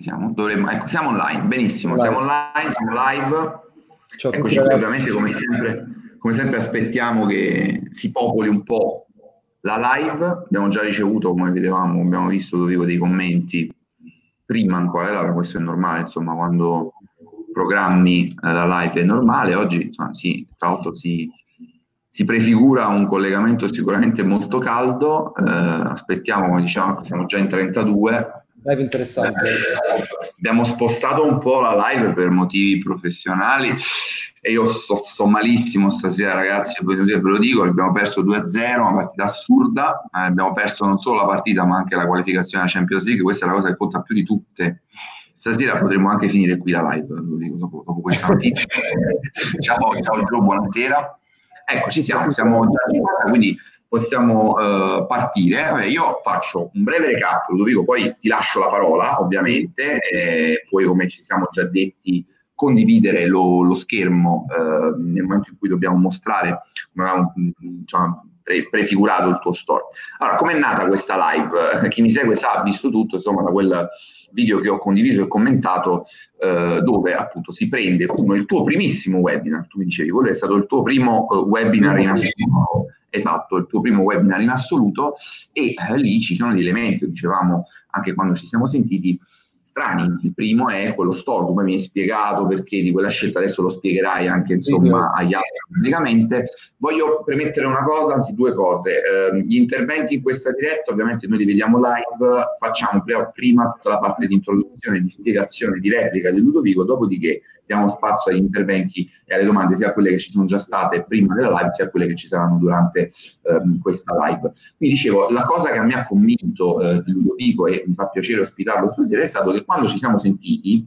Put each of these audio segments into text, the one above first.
Siamo, dovremmo, ecco, siamo online, benissimo, live. siamo online, siamo live. Ciao Eccoci qui, ovviamente come sempre, come sempre aspettiamo che si popoli un po' la live. Abbiamo già ricevuto, come vedevamo, abbiamo visto dove dei commenti prima ancora, eh, questo è normale, insomma, quando programmi eh, la live è normale, oggi insomma, sì, tra l'altro si, si prefigura un collegamento sicuramente molto caldo, eh, aspettiamo, come diciamo, siamo già in 32, live interessante. Abbiamo spostato un po' la live per motivi professionali e io sto, sto malissimo stasera ragazzi, ve lo dico, abbiamo perso 2-0, una partita assurda, eh, abbiamo perso non solo la partita ma anche la qualificazione alla Champions League, questa è la cosa che conta più di tutte. Stasera potremmo anche finire qui la live, lo dico dopo, dopo questa notizia. ciao, ciao Gio, buonasera. Ecco, ci siamo, siamo già quindi possiamo uh, partire. Vabbè, io faccio un breve recap, Ludovico, poi ti lascio la parola, ovviamente, e poi come ci siamo già detti condividere lo, lo schermo uh, nel momento in cui dobbiamo mostrare come diciamo, pre- prefigurato il tuo store. Allora, com'è nata questa live? Chi mi segue sa, ha visto tutto, insomma, da quel video che ho condiviso e commentato eh, dove appunto si prende uno il tuo primissimo webinar, tu mi dicevi, quello è stato il tuo primo uh, webinar in assoluto, esatto, il tuo primo webinar in assoluto. E eh, lì ci sono degli elementi, dicevamo anche quando ci siamo sentiti, strani. Il primo è quello store, come mi hai spiegato perché di quella scelta, adesso lo spiegherai anche insomma agli altri pubblicamente. Voglio premettere una cosa, anzi due cose. Eh, gli interventi in questa diretta, ovviamente noi li vediamo live, facciamo prima tutta la parte di introduzione, di spiegazione, di replica di Ludovico, dopodiché diamo spazio agli interventi e alle domande, sia quelle che ci sono già state prima della live, sia quelle che ci saranno durante ehm, questa live. Quindi dicevo, la cosa che a me ha convinto eh, Ludovico e mi fa piacere ospitarlo stasera è stato che quando ci siamo sentiti,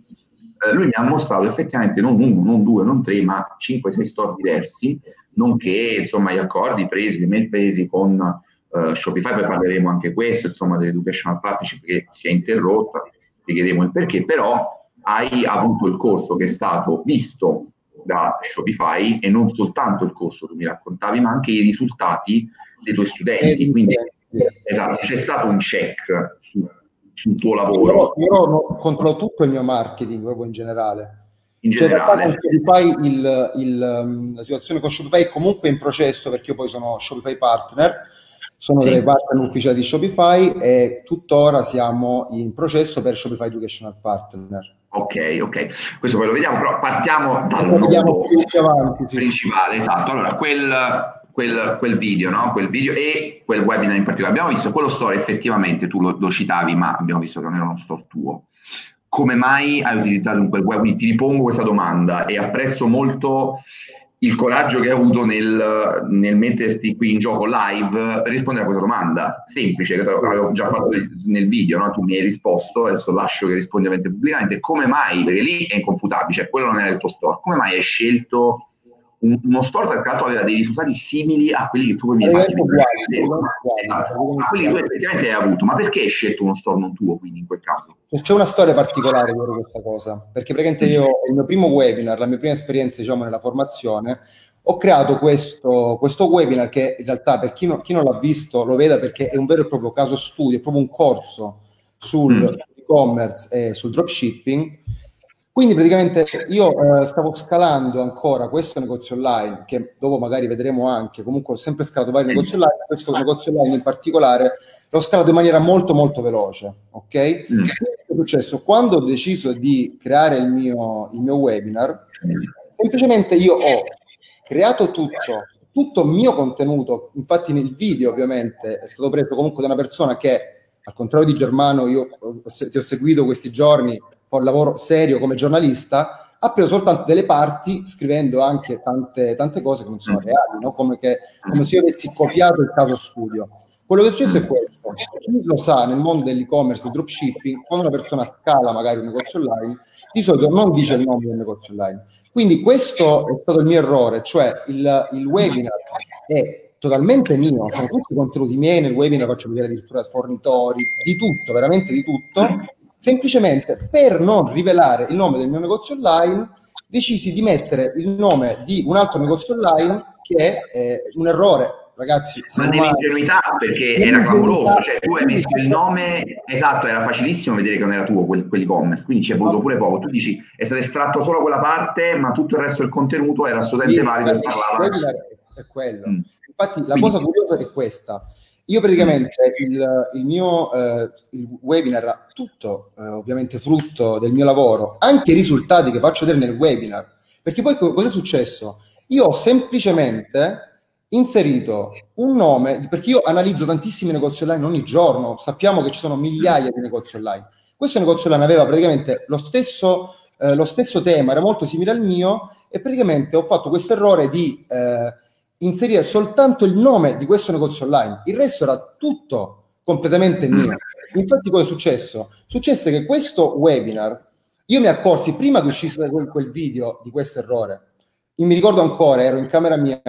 eh, lui mi ha mostrato effettivamente non uno, non due, non tre, ma cinque, sei store diversi, nonché insomma gli accordi presi, le mail presi con uh, Shopify, poi parleremo anche questo, insomma, dell'educational partnership che si è interrotta, spiegheremo il perché, però hai avuto il corso che è stato visto da Shopify e non soltanto il corso che mi raccontavi, ma anche i risultati dei tuoi studenti. Quindi esatto, c'è stato un check su, sul tuo lavoro. Io, io controllo tutto il mio marketing proprio in generale. In cioè, generale. Shopify, il, il, um, la situazione con Shopify è comunque in processo perché io poi sono Shopify partner, sono sì. tra i partner ufficiali di Shopify e tuttora siamo in processo per Shopify Educational Partner. Ok, ok, questo poi lo vediamo, però partiamo dal nodo avanti, sì. principale, esatto. Allora, quel, quel, quel, video, no? quel video e quel webinar in particolare, abbiamo visto quello store effettivamente, tu lo, lo citavi, ma abbiamo visto che non era uno store tuo. Come mai hai utilizzato in quel webinar? Ti ripongo questa domanda e apprezzo molto il coraggio che hai avuto nel, nel, metterti qui in gioco live per rispondere a questa domanda. Semplice che avevo già fatto nel video, no? tu mi hai risposto, adesso lascio che rispondi pubblicamente, come mai, perché lì è inconfutabile, cioè quello non era il tuo store, come mai hai scelto uno store l'altro aveva dei risultati simili a quelli che tu mi hai fatto esatto, a quelli che tu effettivamente hai avuto, ma perché hai scelto uno store non tuo quindi in quel caso? C'è una storia particolare per questa cosa, perché praticamente io il mio primo webinar, la mia prima esperienza diciamo nella formazione, ho creato questo, questo webinar che in realtà per chi, no, chi, non l'ha visto lo veda perché è un vero e proprio caso studio, è proprio un corso sul mm. e-commerce e sul dropshipping quindi praticamente io eh, stavo scalando ancora questo negozio online, che dopo magari vedremo anche, comunque ho sempre scalato vari negozi online, questo negozio online in particolare l'ho scalato in maniera molto molto veloce, ok? Mm. È successo? Quando ho deciso di creare il mio, il mio webinar, semplicemente io ho creato tutto, tutto il mio contenuto, infatti nel video ovviamente è stato preso comunque da una persona che, al contrario di Germano, io ti ho seguito questi giorni, un lavoro serio come giornalista, ha preso soltanto delle parti scrivendo anche tante, tante cose che non sono mm. reali, no? come, che, come se io avessi copiato il caso studio. Quello che è successo è questo. Chi lo sa nel mondo dell'e-commerce, del dropshipping, quando una persona scala magari un negozio online, di solito non dice il nome del negozio online. Quindi questo è stato il mio errore, cioè il, il webinar è totalmente mio, sono tutti contenuti miei, nel webinar faccio vedere addirittura fornitori, di tutto, veramente di tutto, semplicemente per non rivelare il nome del mio negozio online, decisi di mettere il nome di un altro negozio online che è eh, un errore ragazzi. Ma dell'ingenuità perché era clamoroso, cioè tu hai messo il nome, esatto, era facilissimo vedere che non era tuo quel, quell'e-commerce, quindi ci è voluto pure poco. Tu dici è stato estratto solo quella parte, ma tutto il resto del contenuto era assolutamente sì, valido e parlava. È quello. Mm. Infatti la quindi, cosa curiosa è questa. Io praticamente il, il mio eh, il webinar, tutto eh, ovviamente frutto del mio lavoro, anche i risultati che faccio vedere nel webinar, perché poi cosa è successo? Io ho semplicemente inserito un nome, perché io analizzo tantissimi negozi online ogni giorno, sappiamo che ci sono migliaia di negozi online. Questo negozio online aveva praticamente lo stesso, eh, lo stesso tema, era molto simile al mio e praticamente ho fatto questo errore di eh, inserire soltanto il nome di questo negozio online, il resto era tutto completamente mio. Infatti cosa è successo? Successe che questo webinar, io mi accorsi prima che uscisse quel, quel video di questo errore, io mi ricordo ancora, ero in camera mia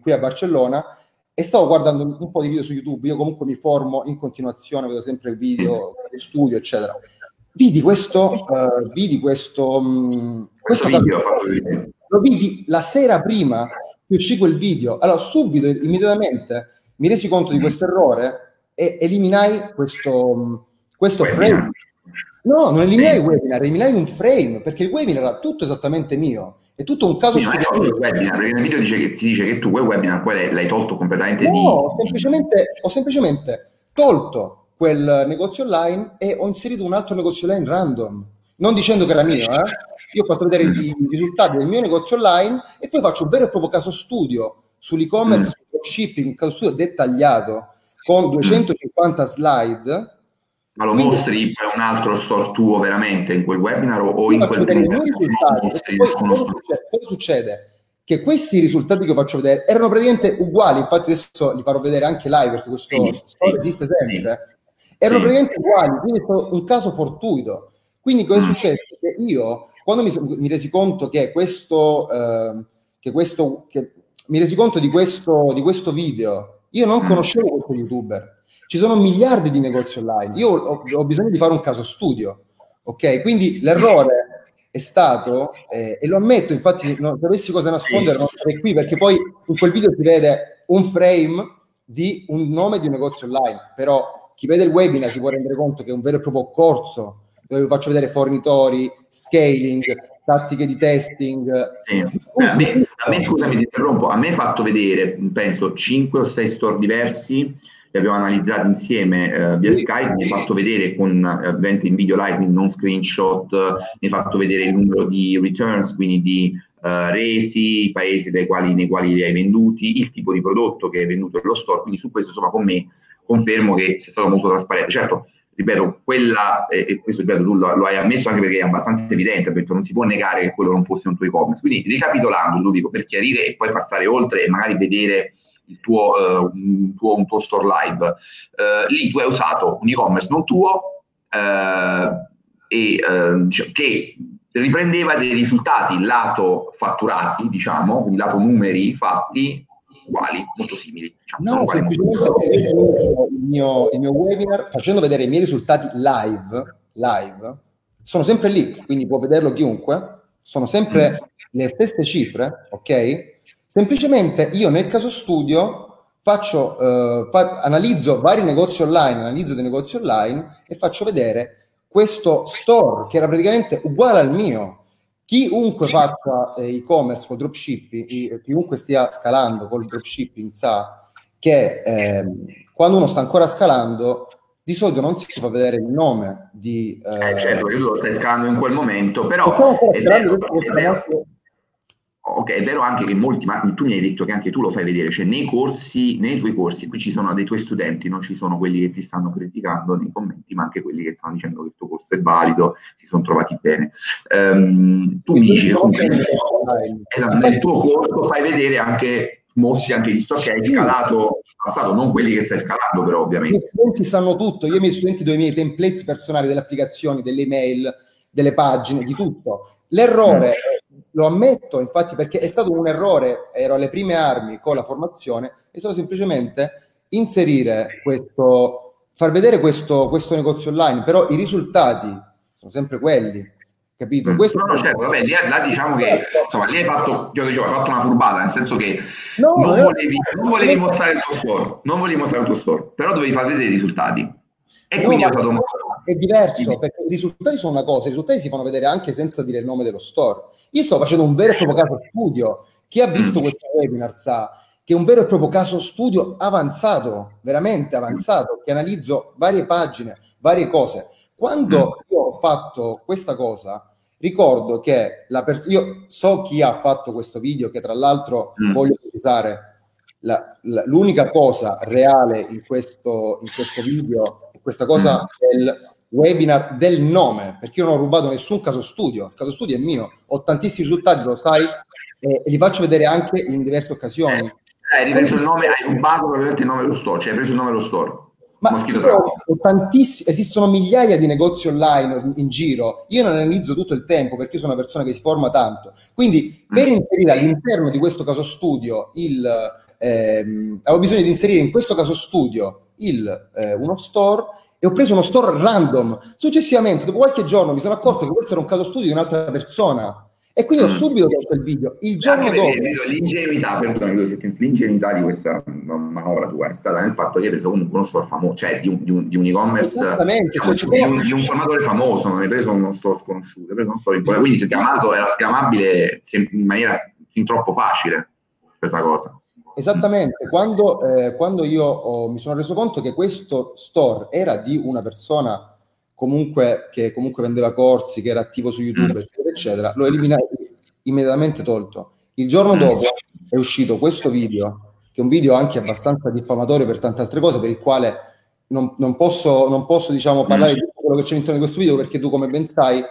qui a Barcellona e stavo guardando un po' di video su YouTube. Io comunque mi formo in continuazione, vedo sempre il video di studio, eccetera. Vidi questo, uh, vidi questo, um, questo, questo video, lo vidi la sera prima che uscì quel video. Allora, subito, immediatamente, mi resi conto di questo errore e eliminai questo, mm, questo frame. No, non eliminai il webinar, eliminai un frame, perché il webinar era tutto esattamente mio. È tutto un caso studiato. Il webinar, nel video dice che, si dice che tu quel webinar poi l'hai tolto completamente no, di... Semplicemente, ho semplicemente tolto quel negozio online e ho inserito un altro negozio online random, non dicendo che era mio, eh? Io ho fatto vedere i, risultati del mio negozio online e poi faccio un vero e proprio caso studio sull'e-commerce, mm. sul dropshipping, un caso studio dettagliato con 250 mm. slide ma lo Quindi, mostri per un altro store tuo veramente in quel webinar o, in quel webinar? Cosa, cosa succede? Che questi risultati che io faccio vedere erano praticamente uguali, infatti adesso li farò vedere anche live perché questo sì, store sì, esiste sempre. Sì, erano praticamente uguali, quindi è un caso fortuito. Quindi cosa è mm. successo? Che io, quando mi, mi resi conto che questo, eh, che questo che mi resi conto di questo, di questo video, io non mm. conoscevo questo youtuber ci sono miliardi di negozi online. Io ho, ho bisogno di fare un caso studio, ok? Quindi l'errore è stato, eh, e lo ammetto, infatti, non avessi cosa nascondere, non sarei qui perché poi in quel video si vede un frame di un nome di un negozio online, però chi vede il webinar si può rendere conto che è un vero e proprio corso dove vi faccio vedere fornitori, scaling, tattiche di testing. Sì. A, me, a me, scusami, ti interrompo, a me hai fatto vedere, penso, 5 o 6 store diversi li abbiamo analizzati insieme eh, via Skype, mi hai fatto vedere con eh, ovviamente in video live, non screenshot, mi hai fatto vedere il numero di returns, quindi di uh, resi, i paesi quali, nei quali li hai venduti, il tipo di prodotto che hai venduto nello store, quindi su questo insomma con me confermo che sei stato molto trasparente. Certo, ripeto, quella, eh, e questo ripeto, tu lo, lo, hai ammesso anche perché è abbastanza evidente, perché non si può negare che quello non fosse un tuo e-commerce. Quindi ricapitolando, lo dico per chiarire e poi passare oltre e magari vedere il tuo, uh, un, tuo, un tuo store live. Uh, lì tu hai usato un e-commerce non tuo uh, e, diciamo, che riprendeva dei risultati lato fatturati, diciamo, quindi lato numeri fatti uguali, molto simili. Diciamo, no, semplicemente il mio, il mio webinar facendo vedere i miei risultati live, live, sono sempre lì, quindi può vederlo chiunque, sono sempre mm. le stesse cifre, ok? Semplicemente io nel caso studio faccio, eh, fa- analizzo vari negozi online, analizzo dei negozi online e faccio vedere questo store che era praticamente uguale al mio. Chiunque faccia eh, e-commerce con dropshipping, chiunque stia scalando col dropshipping sa che eh, quando uno sta ancora scalando di solito non si fa vedere il nome di... Eh, eh certo, io lo stai scalando in quel momento, però... È vero, è vero, Ok, è vero anche che molti, ma tu mi hai detto che anche tu lo fai vedere, cioè nei corsi, nei tuoi corsi, qui ci sono dei tuoi studenti, non ci sono quelli che ti stanno criticando nei commenti, ma anche quelli che stanno dicendo che il tuo corso è valido, si sono trovati bene. Um, tu mi dici che esatto, nel tuo corso fai vedere anche, mostri anche gli store che hai scalato in passato, non quelli che stai scalando però ovviamente. I miei studenti sanno tutto, io e i miei studenti do i miei templates personali delle applicazioni, delle email, delle pagine, di tutto. L'errore mm lo ammetto, infatti, perché è stato un errore, ero alle prime armi con la formazione, è stato semplicemente inserire questo, far vedere questo, questo negozio online, però i risultati sono sempre quelli. capito? Mm. Questo no, no, certo, vabbè, lì, là diciamo che insomma, lì hai fatto, io dicevo, hai fatto una furbata, nel senso che no, non, volevi, non, volevi, mostrare il tuo store, non volevi mostrare il tuo store, però dovevi far vedere i risultati. E no, quindi è stato È diverso, perché i risultati sono una cosa, i risultati si fanno vedere anche senza dire il nome dello store. Io sto facendo un vero e proprio caso studio. Chi ha visto mm. questo webinar sa che è un vero e proprio caso studio avanzato, veramente avanzato, che analizzo varie pagine, varie cose. Quando mm. io ho fatto questa cosa, ricordo che la pers- io so chi ha fatto questo video, che tra l'altro mm. voglio precisare, la, la, l'unica cosa reale in questo, in questo video questa cosa del webinar del nome, perché io non ho rubato nessun caso studio, il caso studio è mio, ho tantissimi risultati, lo sai, e, e li faccio vedere anche in diverse occasioni. Eh, hai ripreso il nome, hai rubato probabilmente il nome dello store, cioè hai preso il nome dello store. Ma tantissimi, esistono migliaia di negozi online in giro. Io non analizzo tutto il tempo perché io sono una persona che si forma tanto. Quindi, per mm. inserire all'interno di questo caso studio il, ehm, avevo bisogno di inserire in questo caso studio il, eh, uno store e ho preso uno store random. Successivamente, dopo qualche giorno, mi sono accorto che questo era un caso studio di un'altra persona e quindi ho mm. subito tolto il video. Il giorno dopo... L'ingenuità, perdonami, l'ingenuità di questa manovra tua è stata nel fatto che hai preso comunque uno store famoso, cioè di un, di un, di un e-commerce, diciamo, cioè, di, un, di, un, formatore famoso, non hai preso uno store sconosciuto, hai preso uno store quindi se chiamato era scamabile in maniera fin troppo facile questa cosa. Esattamente, quando, eh, quando io ho, mi sono reso conto che questo store era di una persona comunque che comunque vendeva corsi, che era attivo su YouTube, mm. eccetera, eccetera, l'ho eliminato immediatamente tolto. Il giorno mm. dopo è uscito questo video, che è un video anche abbastanza diffamatorio per tante altre cose, per il quale non, non posso, non posso diciamo, parlare mm. di quello che c'è all'interno di questo video, perché tu come ben sai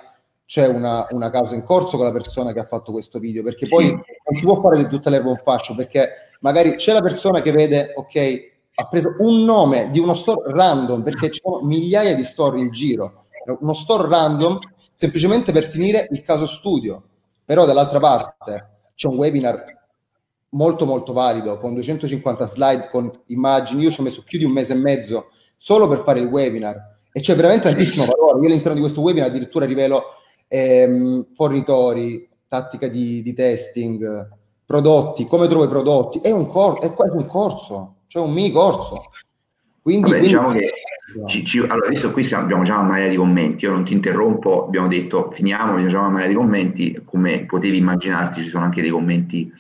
c'è una, una, causa in corso con la persona che ha fatto questo video, perché poi non si può fare di tutta l'erba un fascio, perché magari c'è la persona che vede, ok, ha preso un nome di uno store random perché ci sono migliaia di store in giro, uno store random semplicemente per finire il caso studio. Però dall'altra parte c'è un webinar molto molto valido con 250 slide con immagini. Io ci ho messo più di un mese e mezzo solo per fare il webinar e c'è veramente tantissimo valore. Io all'interno di questo webinar addirittura rivelo ehm, fornitori, tattica di, di, testing, prodotti, come trovo i prodotti. È un, cor- è quasi un corso cioè un mini corso. Quindi, Vabbè, diciamo che ci, ci, allora, adesso qui abbiamo già una marea di commenti, io non ti interrompo, abbiamo detto finiamo, abbiamo già una marea di commenti, come potevi immaginarti ci sono anche dei commenti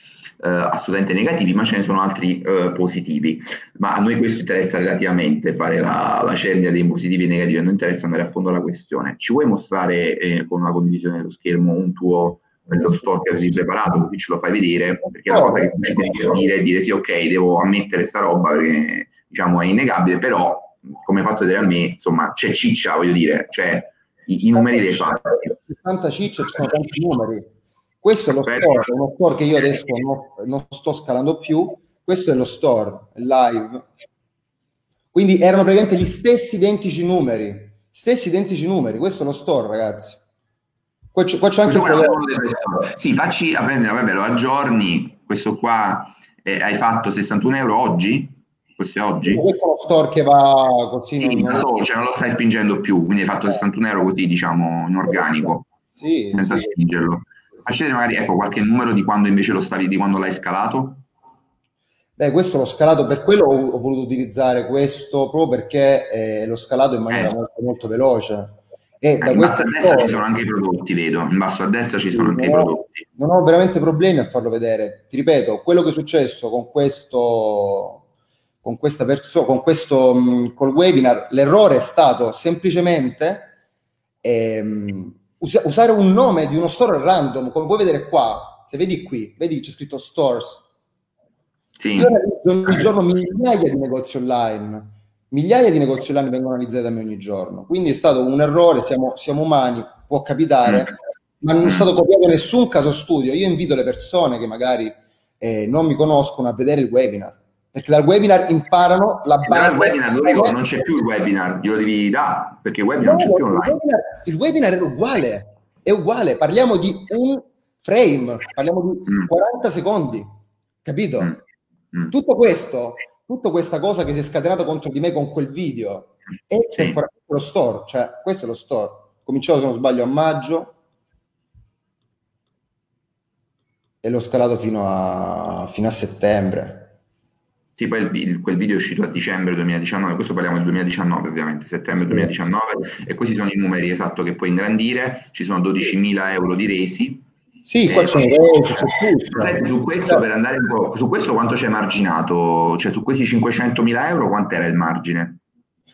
eh, assolutamente negativi, ma ce ne sono altri eh, positivi. Ma a noi questo interessa relativamente, fare la, la cernita dei positivi e negativi, a noi interessa andare a fondo alla questione. Ci vuoi mostrare eh, con una condivisione dello schermo un tuo lo store che hai preparato, così ce lo fai vedere, perché la cosa che tu devi dire è dire sì, ok, devo ammettere sta roba perché diciamo è innegabile, però come fatto vedere a me, insomma, c'è ciccia, voglio dire, cioè i, i numeri dei fatti. Tanta ciccia, ci sono tanti numeri. Questo è lo Aspetta. store, uno store che io adesso non, non sto scalando più, questo è lo store, live. Quindi erano praticamente gli stessi identici numeri, stessi identici numeri, questo è lo store, ragazzi. Qua c'è, qua c'è anche il prodotto. Sì, facci, vabbè, lo aggiorni, questo qua eh, hai fatto 61 euro oggi? Questo è oggi? Questo è uno store che va così. Sì, non, so, cioè non lo stai spingendo più, quindi hai fatto 61 euro così, diciamo, in organico, sì, senza sì. spingerlo. Facci magari ecco, qualche numero di quando invece lo stavi, di quando l'hai scalato? Beh, questo l'ho scalato, per quello ho, ho voluto utilizzare questo proprio perché eh, l'ho scalato in maniera eh. molto, molto veloce eh, in basso a destra ci sono anche i prodotti, vedo. In basso a destra ci sono anche i prodotti. Non ho veramente problemi a farlo vedere. Ti ripeto, quello che è successo con questo, con questa persona, con questo, col webinar, l'errore è stato semplicemente ehm, us- usare un nome di uno store random, come puoi vedere qua. Se vedi qui, vedi c'è scritto stores. Sì. Io ogni giorno migliaia di negozi online migliaia di negozi online vengono analizzati da me ogni giorno. Quindi è stato un errore, siamo, siamo umani, può capitare, mm. ma non è stato copiato nessun caso studio. Io invito le persone che magari eh, non mi conoscono a vedere il webinar. Perché dal webinar imparano la base. Il webinar, dico, non c'è più il webinar, glielo devi dare, perché il webinar no, non c'è più online. Il webinar, il webinar, è uguale, è uguale. Parliamo di un frame, parliamo di mm. 40 secondi, capito? Mm. Mm. Tutto questo tutta questa cosa che si è scatenata contro di me con quel video è sì. lo store, cioè questo è lo store. Cominciato se non sbaglio a maggio, e l'ho scalato fino a, fino a settembre. Sì, poi il, quel video è uscito a dicembre 2019, questo parliamo del 2019 ovviamente, settembre 2019, e questi sono i numeri esatto che puoi ingrandire, ci sono 12.000 euro di resi. Sì, qua c'è, c'è tutto. Senti, su questo per andare un po', su questo quanto c'è marginato? Cioè su questi 500.000 euro quant'era il margine?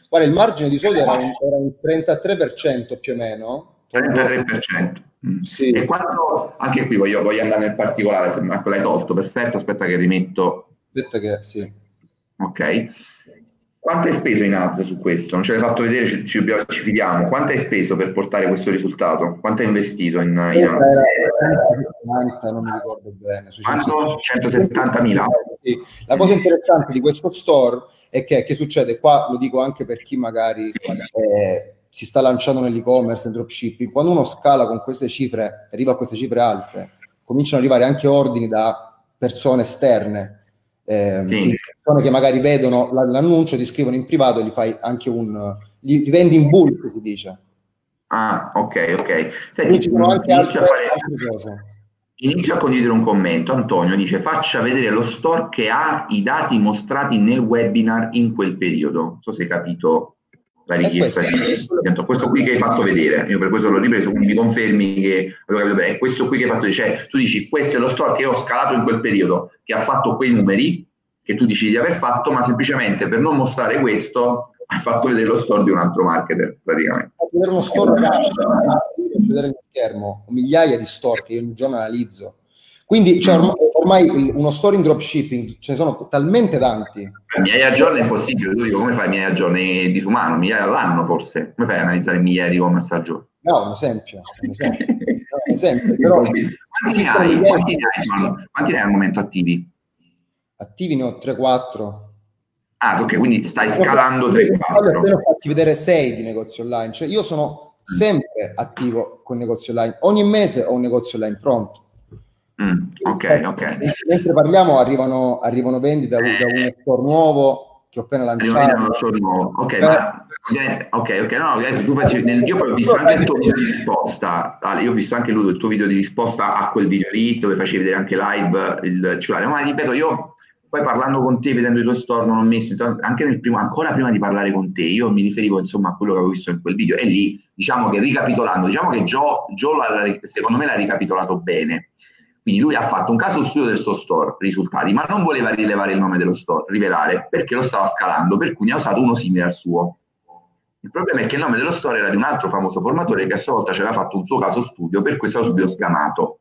Guarda, il margine di solito era un, era un 33% più o meno. 33%. Mm. Sì. E quando, anche qui voglio, voglio andare nel particolare, se l'hai tolto, perfetto, aspetta che rimetto Aspetta che sì. Ok. Quanto hai speso in ads su questo? Non ce l'hai fatto vedere, ci, ci, ci, fidiamo. Quanto hai speso per portare questo risultato? Quanto hai investito in, in ads? 170, non mi ricordo bene. Quanto? 170 mila. Sì. La cosa interessante di questo store è che, che succede, qua lo dico anche per chi magari eh, si sta lanciando nell'e-commerce, nel dropshipping, quando uno scala con queste cifre, arriva a queste cifre alte, cominciano ad arrivare anche ordini da persone esterne eh, sì. persone che magari vedono l'annuncio, ti scrivono in privato e gli fai anche un... Gli, gli vendi in bulk, si dice. Ah, ok, ok. Senti, ci sono anche altre, fare... altre cose. Inizio a condividere un commento. Antonio dice: Faccia vedere lo store che ha i dati mostrati nel webinar in quel periodo. Non so se hai capito la richiesta di questo, questo qui che hai fatto vedere. Io per questo l'ho ripreso, quindi mi confermi che avevo capito bene. Questo qui che hai fatto vedere, cioè tu dici: Questo è lo store che ho scalato in quel periodo che ha fatto quei numeri che tu dici di aver fatto, ma semplicemente per non mostrare questo hai fatto vedere lo store di un altro marketer praticamente. Vedere uno store vedere nel schermo migliaia di store che io ogni giorno analizzo. Quindi cioè, ormai, ormai, uno store in dropshipping ce ne sono talmente tanti. Migliaia al giorno è impossibile, tu dico come fai migliaia al giorno? È disumano, migliaia all'anno forse. Come fai a analizzare migliaia di e-commerce al giorno? No, un esempio. Un esempio, un esempio però, quanti, ne hai, quanti, ne hai, quanti ne hai al momento attivi? Attivi ne ho 3-4. Ah, ok, quindi stai scalando 3-4. Io ho fatti vedere 6 di negozi online, cioè io sono sempre attivo con negozi online. Ogni mese ho un negozio online pronto. Mm, ok, ok. Mentre parliamo arrivano, arrivano vendite da, da uno store nuovo che ho appena lanciato. Ok, eh, ma ok, ok, no, tu facci, io poi ho visto anche il tuo video di risposta, Ale, io ho visto anche lui il tuo video di risposta a quel video lì dove facevi vedere anche live il cellulare, ma ripeto, io poi parlando con te, vedendo i tuoi store, non ho messo, anche nel primo, ancora prima di parlare con te, io mi riferivo insomma a quello che avevo visto in quel video. E lì, diciamo che ricapitolando, diciamo che Joe, Joe secondo me l'ha ricapitolato bene, quindi lui ha fatto un caso studio del suo store, risultati, ma non voleva rilevare il nome dello store, rivelare, perché lo stava scalando, per cui ne ha usato uno simile al suo. Il problema è che il nome dello store era di un altro famoso formatore che a sua volta ci aveva fatto un suo caso studio, per questo l'ho subito scamato.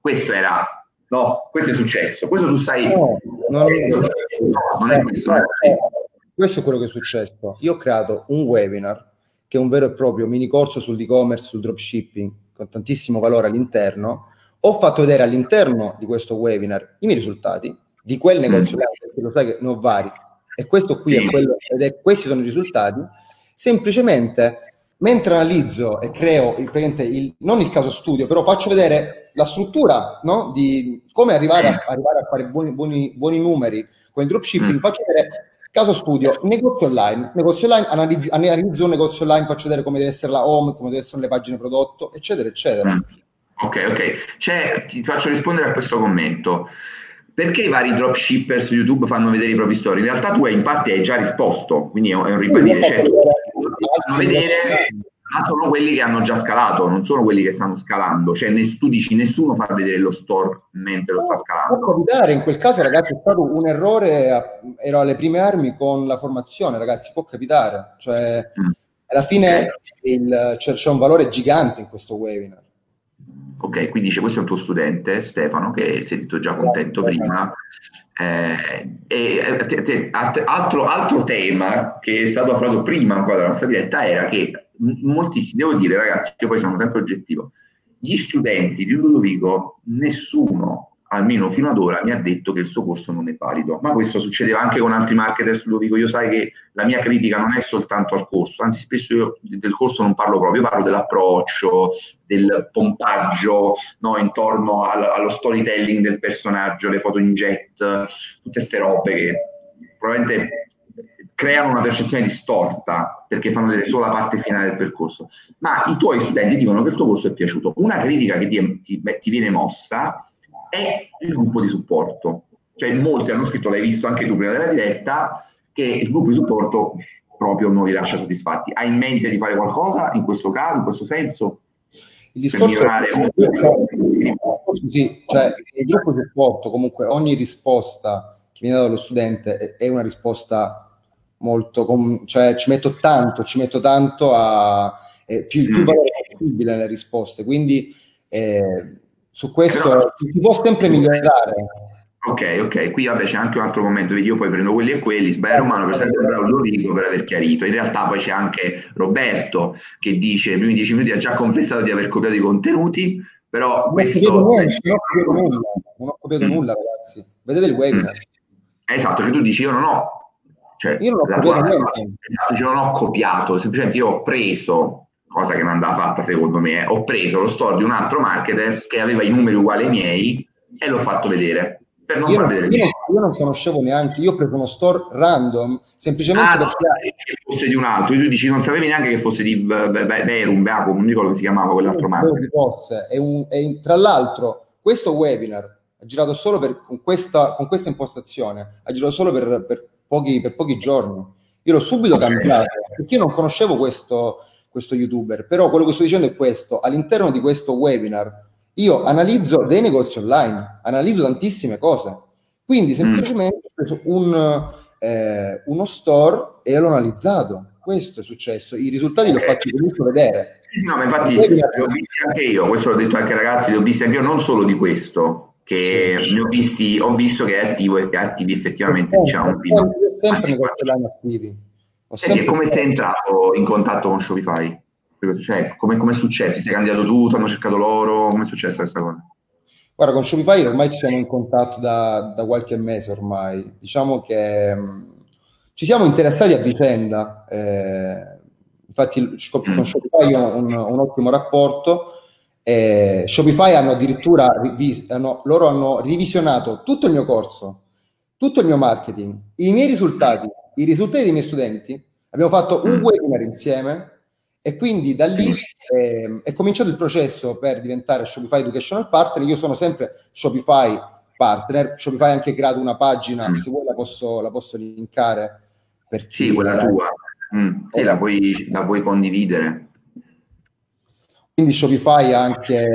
Questo era, no, questo è successo, questo tu sai... No, non, no, non è questo. Eh, questo è quello che è successo. Io ho creato un webinar che è un vero e proprio mini corso sull'e-commerce, sul dropshipping, con tantissimo valore all'interno. Ho fatto vedere all'interno di questo webinar i miei risultati di quel negozio, mm. perché lo sai che ne ho vari, e questo qui è quello, ed è, questi sono i risultati semplicemente mentre analizzo e creo il, il, non il caso studio, però faccio vedere la struttura no? di come arrivare a, arrivare a fare buoni, buoni, buoni, numeri con il dropshipping, mm. faccio vedere caso studio, negozio online, negozio online, analizzo, analizzo un negozio online, faccio vedere come deve essere la home, come deve essere le pagine prodotto, eccetera, eccetera. Ok, ok. C'è, ti faccio rispondere a questo commento perché i vari dropshipper su YouTube fanno vedere i propri story? In realtà tu hai, in parte hai già risposto, quindi è un ribadire, cioè, fanno vedere, ma sono quelli che hanno già scalato, non sono quelli che stanno scalando, cioè tu dici nessuno fa vedere lo store mentre lo sta scalando. Può capitare, in quel caso ragazzi è stato un errore, ero alle prime armi con la formazione, ragazzi, può capitare, cioè mm. alla fine il, c'è, c'è un valore gigante in questo webinar Ok, quindi dice questo è un tuo studente, Stefano, che si è detto già contento prima. Eh, e te, te, altro, altro, tema che è stato affrontato prima qua della nostra diretta era che moltissimi, devo dire ragazzi, io poi sono sempre oggettivo, gli studenti di Ludovico, nessuno almeno fino ad ora mi ha detto che il suo corso non è valido. Ma questo succedeva anche con altri marketers, lo dico io, sai che la mia critica non è soltanto al corso, anzi spesso io del corso non parlo proprio, io parlo dell'approccio, del pompaggio no, intorno al, allo storytelling del personaggio, le foto in jet, tutte queste robe che probabilmente creano una percezione distorta perché fanno vedere solo la parte finale del percorso. Ma i tuoi studenti dicono che il tuo corso è piaciuto. Una critica che ti, ti, ti viene mossa è il gruppo di supporto. Cioè molti hanno scritto, l'hai visto anche tu prima della diretta, che il gruppo di supporto proprio non li lascia soddisfatti. Hai in mente di fare qualcosa in questo caso, in questo senso? Il discorso è sì, cioè il gruppo di supporto, comunque ogni risposta che viene data dallo studente è una risposta molto, cioè ci metto tanto, ci metto tanto a eh, più, più mm. valore possibile nelle risposte, quindi eh, su questo Però, si può sempre migliorare. Ok, ok, qui vabbè c'è anche un altro commento, io poi prendo quelli e quelli, sbaglio romano per esempio bravo Ludovico per aver chiarito, in realtà poi c'è anche Roberto che dice nei primi dieci minuti ha già confessato di aver copiato i contenuti, però non questo... Ho niente, non ho copiato nulla, non ho copiato mm. nulla ragazzi, vedete il webinar. Mm. Esatto, che tu dici io non ho... Cioè, io non ho copiato tua, niente. Esatto, cioè non ho copiato, semplicemente io ho preso cosa che non andava fatta secondo me, ho preso lo store di un altro marketer che aveva i numeri uguali ai miei e l'ho fatto vedere per non io, far vedere io, io, non conoscevo neanche, io ho preso uno store random, semplicemente ah, perché... No, che fosse di un altro, tu dici non sapevi neanche che fosse di Verum, Beaco, non ricordo come si chiamava quell'altro marchio. Fosse. E, un, e tra l'altro questo webinar ha girato solo per, con, questa, con questa impostazione, ha girato solo per, per, pochi, per pochi giorni. Io l'ho subito cambiato, perché io non conoscevo questo, questo youtuber, però quello che sto dicendo è questo, all'interno di questo webinar io analizzo dei negozi online, analizzo tantissime cose. Quindi mm. semplicemente ho preso un, eh, uno store e l'ho analizzato. Questo è successo. I risultati li ho fatti comunque vedere. No, ma infatti li ho visti anche io, questo l'ho detto anche ai ragazzi, li ho visti anche io, non solo di questo, che sì. ne ho visti, ho visto che è attivo e che attivi effettivamente, diciamo. Sempre, sempre negozi online attivi. Sempre... come sei entrato in contatto con Shopify? Cioè, come, come è successo? Sei candidato tu, ti hanno cercato loro? Come è successa questa cosa? Guarda, con Shopify ormai ci siamo in contatto da, da qualche mese ormai. Diciamo che mh, mm, ci siamo interessati a vicenda. Eh, infatti mm. con Shopify ho un, un ottimo rapporto. Eh, Shopify hanno addirittura rivis- hanno, loro hanno rivisionato tutto il mio corso, tutto il mio marketing, i miei risultati, i risultati dei miei studenti. Abbiamo fatto un mm. webinar insieme e quindi da lì eh, è cominciato il processo per diventare Shopify Educational Partner. Io sono sempre Shopify Partner. Shopify ha anche creato una pagina, mm. se vuoi la posso, la posso linkare. Per chi sì, quella tua. Mm. Sì, la puoi, la puoi condividere. Quindi Shopify ha anche,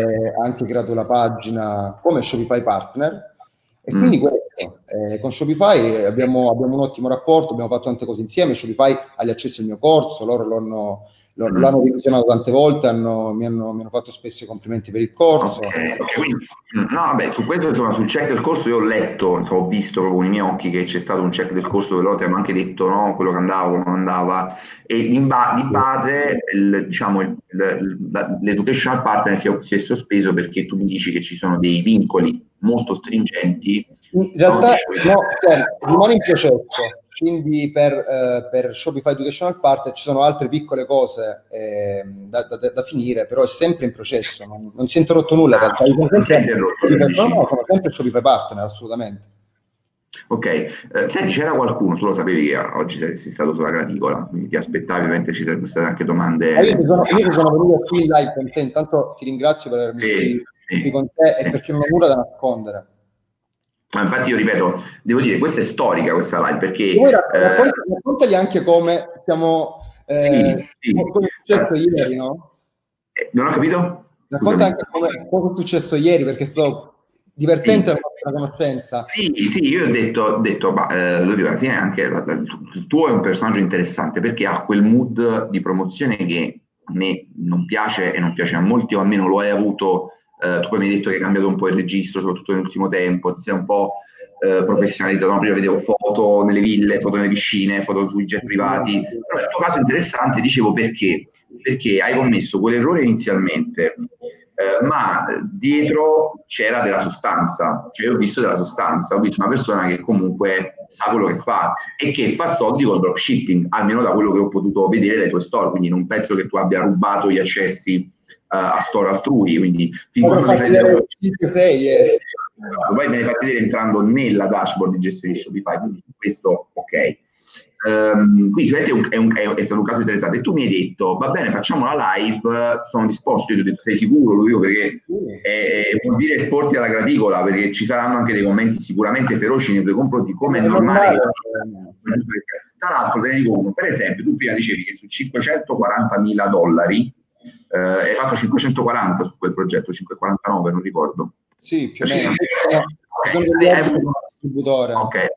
anche creato la pagina come Shopify Partner. E quindi mm. questo, eh, con Shopify abbiamo, abbiamo, un ottimo rapporto, abbiamo fatto tante cose insieme. Shopify ha gli accessi al mio corso, loro l'hanno lo, mm. l'hanno revisionato tante volte, hanno, mi, hanno, mi, hanno, fatto spesso i complimenti per il corso. Okay, okay, quindi, mm, no, vabbè, su questo insomma, sul check del corso io ho letto, insomma, ho visto proprio con i miei occhi che c'è stato un check del corso dove loro ti hanno anche detto no, quello che andava, quello non andava, e ba- di base il, diciamo, il, il, l'educational partner si è, si è sospeso perché tu mi dici che ci sono dei vincoli molto stringenti. In realtà no, cioè, rimane in processo quindi per, eh, per, Shopify Educational Partner ci sono altre piccole cose eh, da, da, da, finire, però è sempre in processo, non, non si è interrotto nulla. In realtà. Sono sempre, no, no, sono sempre Shopify Partner, assolutamente. Ok, eh, senti, c'era qualcuno, tu lo sapevi che oggi sei stato sulla graticola, quindi ti aspettavi, ovviamente ci sarebbero state anche domande. Ah, io, ti sono, io sono venuto qui in live con te, intanto ti ringrazio per avermi sì, qui, sì. con te e perché non ho nulla da nascondere. Ma infatti io ripeto, devo dire, questa è storica questa live perché... eh, raccontagli anche come siamo... Eh, sì, sì. Come è successo ieri, no? Eh, non ho capito? Racconta anche come, cosa è successo ieri perché è stato divertente sì. la conoscenza. Sì, sì, io ho detto, ho detto ma, eh, dico, alla fine anche la, la, il tuo è un personaggio interessante perché ha quel mood di promozione che a me non piace e non piace a molti, o almeno lo hai avuto eh, tu poi mi hai detto che hai cambiato un po' il registro, soprattutto nell'ultimo tempo, ti sei un po' eh, professionalizzato. No? Prima vedevo foto nelle ville, foto nelle piscine, foto sui jet privati. Però nel tuo caso interessante, dicevo perché? Perché hai commesso quell'errore inizialmente, eh, ma dietro c'era della sostanza, cioè io ho visto della sostanza, ho visto una persona che comunque sa quello che fa e che fa soldi col dropshipping, almeno da quello che ho potuto vedere dai tuoi store, quindi non penso che tu abbia rubato gli accessi a store altrui, quindi fin quando mi prendevo... 6 eh. Poi me ne fate vedere entrando nella dashboard di gestione di Shopify, quindi questo ok. ehm, quindi è, un, è, un, è, stato un caso interessante e tu mi hai detto va bene facciamo la live sono disposto, io ti ho detto sei sicuro lo dico perché è, vuol dire esporti alla graticola perché ci saranno anche dei commenti sicuramente feroci nei tuoi confronti come è normale tra l'altro te ne dico per esempio tu prima dicevi che su 540 mila dollari eh, hai fatto 540 su quel progetto 549 non ricordo sì più o meno sono degli distributore ok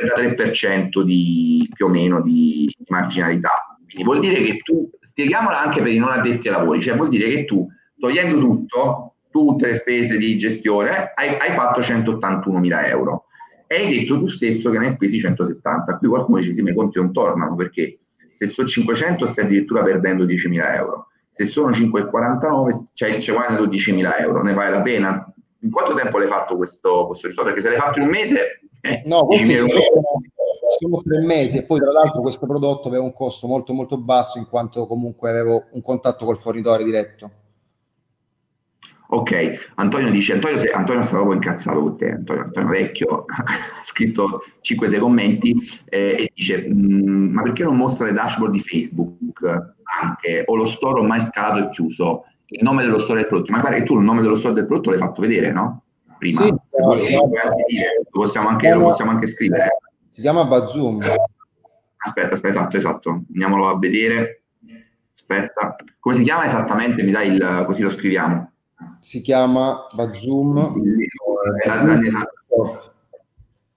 il 33% di più o meno di, di marginalità. Quindi vuol dire che tu, spieghiamola anche per i non addetti ai lavori, cioè vuol dire che tu, togliendo tutto, tutte le spese di gestione, hai, hai fatto 181 mila euro. E hai detto tu stesso che ne hai spesi 170. Qui qualcuno dice sì, ma i conti non tornano perché se sono 500 stai addirittura perdendo 10.000 euro. Se sono 5,49 cioè, c'è guadagnato 10.000 euro, ne vale la pena? In quanto tempo l'hai fatto questo, questo risultato? Perché se l'hai fatto in un mese eh, no, questi sono, sono, tre mesi e poi tra l'altro questo prodotto aveva un costo molto molto basso in quanto comunque avevo un contatto col fornitore diretto. Ok, Antonio dice, Antonio, se, Antonio sta proprio incazzato con te, Antonio, Antonio Vecchio ha scritto 5-6 commenti eh, e dice, mm, ma perché non mostra le dashboard di Facebook anche, o lo store ormai scalato e chiuso, il nome dello store del prodotto, ma pare che tu il nome dello store del prodotto l'hai fatto vedere, no? prima. Sì, lo, sì. Dire, lo, possiamo anche, lo possiamo anche scrivere. Si chiama Bazoom. Aspetta, aspetta, esatto, esatto. Andiamolo a vedere. Aspetta. Come si chiama esattamente? Mi dai il... così lo scriviamo. Si chiama Bazoom.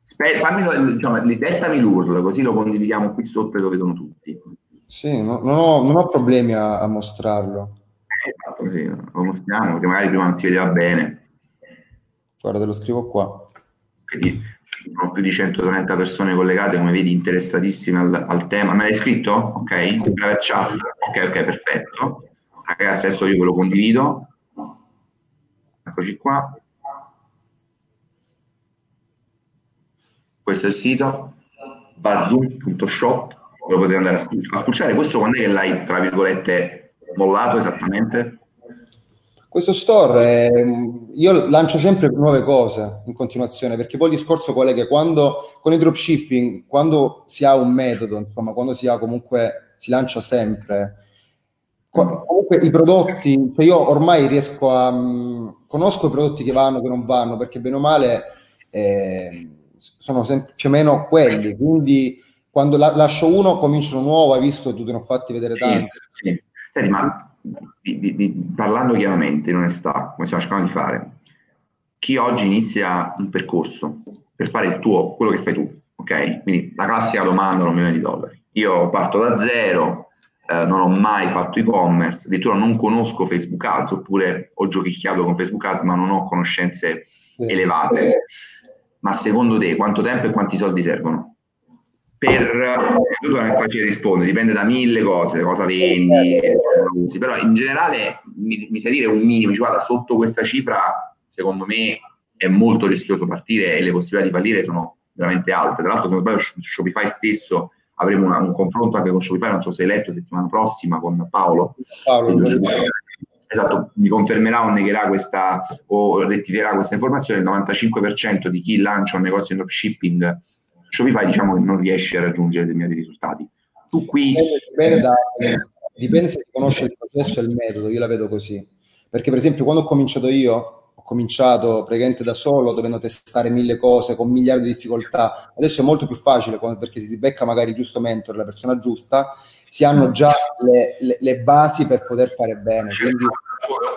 Aspetta, fammi, diciamo, dettami l'URL, così lo condividiamo qui sotto e lo vedono tutti. Sì, no, non, ho, non, ho, problemi a, a mostrarlo. Eh, esatto, sì, lo mostriamo, perché magari prima non si vedeva bene. Guarda, te lo scrivo qua. Quindi sono più di 130 persone collegate, come vedi, interessatissime al, al tema. Me l'hai scritto? Ok? Sì. Chat. Ok, ok, perfetto. Ragazzi, adesso io ve lo condivido. Eccoci qua. Questo è il sito bazoom.shop, lo potete andare a, spulciare. Questo quando è che l'hai, tra virgolette, mollato esattamente? Questo store, è, io lancio sempre nuove cose in continuazione, perché poi il discorso qual è che quando, con il dropshipping, quando si ha un metodo, insomma, quando si ha comunque, si lancia sempre, comunque i prodotti, cioè io ormai riesco a, mh, conosco i prodotti che vanno, che non vanno, perché bene o male eh, sono sempre più o meno quelli, quindi quando la, lascio uno cominciano nuovo, hai visto, tu te ne ho fatti vedere tanti. Sì, sì. Senti, ma di, di, di, parlando chiaramente, in onestà, come stiamo cercando di fare, chi oggi inizia un percorso per fare il tuo, quello che fai tu, ok? Quindi la classica domanda un milione di dollari. Io parto da zero, eh, non ho mai fatto e-commerce, addirittura non conosco Facebook Ads, oppure ho giochicchiato con Facebook Ads, ma non ho conoscenze sì. elevate. Ma secondo te quanto tempo e quanti soldi servono? per tutto non è facile rispondere, dipende da mille cose, cosa vendi, usi, però in generale mi, mi sai dire un minimo, cioè, guarda, sotto questa cifra secondo me è molto rischioso partire e le possibilità di fallire sono veramente alte. Tra l'altro, se non sbaglio, Shopify stesso avremo una, un confronto anche con Shopify, non so se hai letto settimana prossima con Paolo. Paolo esatto, mi confermerà o negherà questa o rettificherà questa informazione. Il 95% di chi lancia un negozio in dropshipping Shopify diciamo che non riesce a raggiungere determinati risultati. Tu qui... Dipende, da, dipende se si conosce il processo e il metodo, io la vedo così. Perché per esempio quando ho cominciato io, cominciato praticamente da solo, dovendo testare mille cose, con miliardi di difficoltà. Adesso è molto più facile perché si becca magari il giusto mentore, la persona giusta, si hanno già le, le, le basi per poter fare bene. Quindi...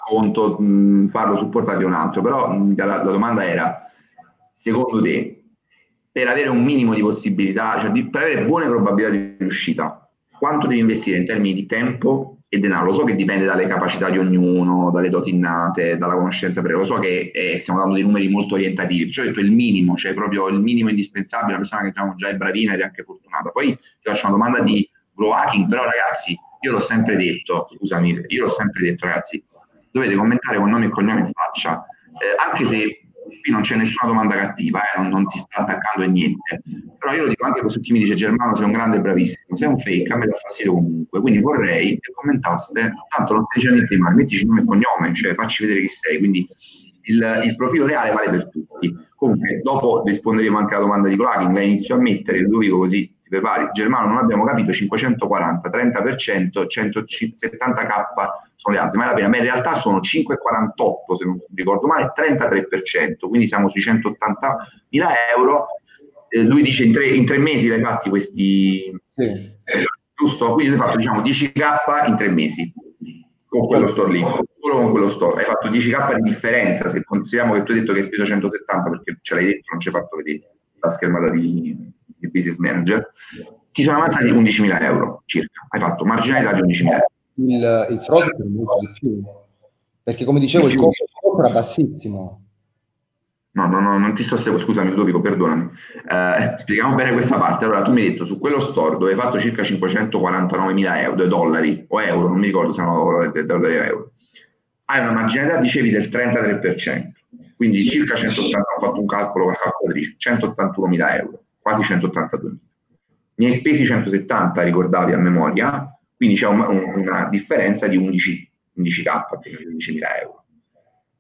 conto mh, farlo supportare di un altro, però mh, la, la domanda era, secondo te, per avere un minimo di possibilità, cioè di, per avere buone probabilità di riuscita, quanto devi investire in termini di tempo e denaro? Lo so che dipende dalle capacità di ognuno, dalle doti innate, dalla conoscenza, perché lo so che eh, stiamo dando dei numeri molto orientativi, cioè ho detto il minimo, cioè proprio il minimo indispensabile, una persona che diciamo già è bravina ed è anche fortunata. Poi ti faccio una domanda di grow hacking, però ragazzi, io l'ho sempre detto, scusami, io l'ho sempre detto ragazzi, dovete commentare con nome e cognome in faccia, eh, anche se qui non c'è nessuna domanda cattiva, eh, non, non, ti sta attaccando e niente. Però io lo dico anche su chi mi dice Germano sei un grande e bravissimo, sei un fake, a me dà fastidio comunque. Quindi vorrei che commentaste, tanto non stai dicendo niente di male, mettici nome e cognome, cioè facci vedere chi sei. Quindi il, il, profilo reale vale per tutti. Comunque, dopo risponderemo anche alla domanda di Cloaking, la inizio a mettere, lo dico così per vari. Germano non abbiamo capito 540, 30%, 170k sono le altre, ma è la pena. Ma in realtà sono 5,48 se non ricordo male, 33%, quindi siamo sui 180.000 euro. Eh, lui dice in tre, in tre mesi l'hai fatti questi... Sì. Eh, giusto? Quindi hai fatto diciamo 10k in tre mesi con quello store lì, solo con quello store. Hai fatto 10k di differenza, se consideriamo che tu hai detto che hai speso 170 perché ce l'hai detto, non ci hai fatto vedere la schermata di, di business manager, ti sono avanzati 11.000 euro circa. Hai fatto marginalità di 11.000 euro. Il, il profit è molto di più, perché come dicevo il costo era bassissimo. No, no, no, non ti sto seguendo, scusami Ludovico, perdonami. Eh, spieghiamo bene questa parte. Allora, tu mi hai detto su quello store dove hai fatto circa 549.000 euro, dollari o euro, non mi ricordo se erano dollari o euro, hai una marginalità, dicevi, del 33%, quindi sì. circa 180, ho fatto un calcolo con la calcolatrice, 181.000 euro, quasi 182.000. Ne hai spesi 170, ricordavi a memoria, quindi c'è un, un, una differenza di 11, 11k, 11.000 euro.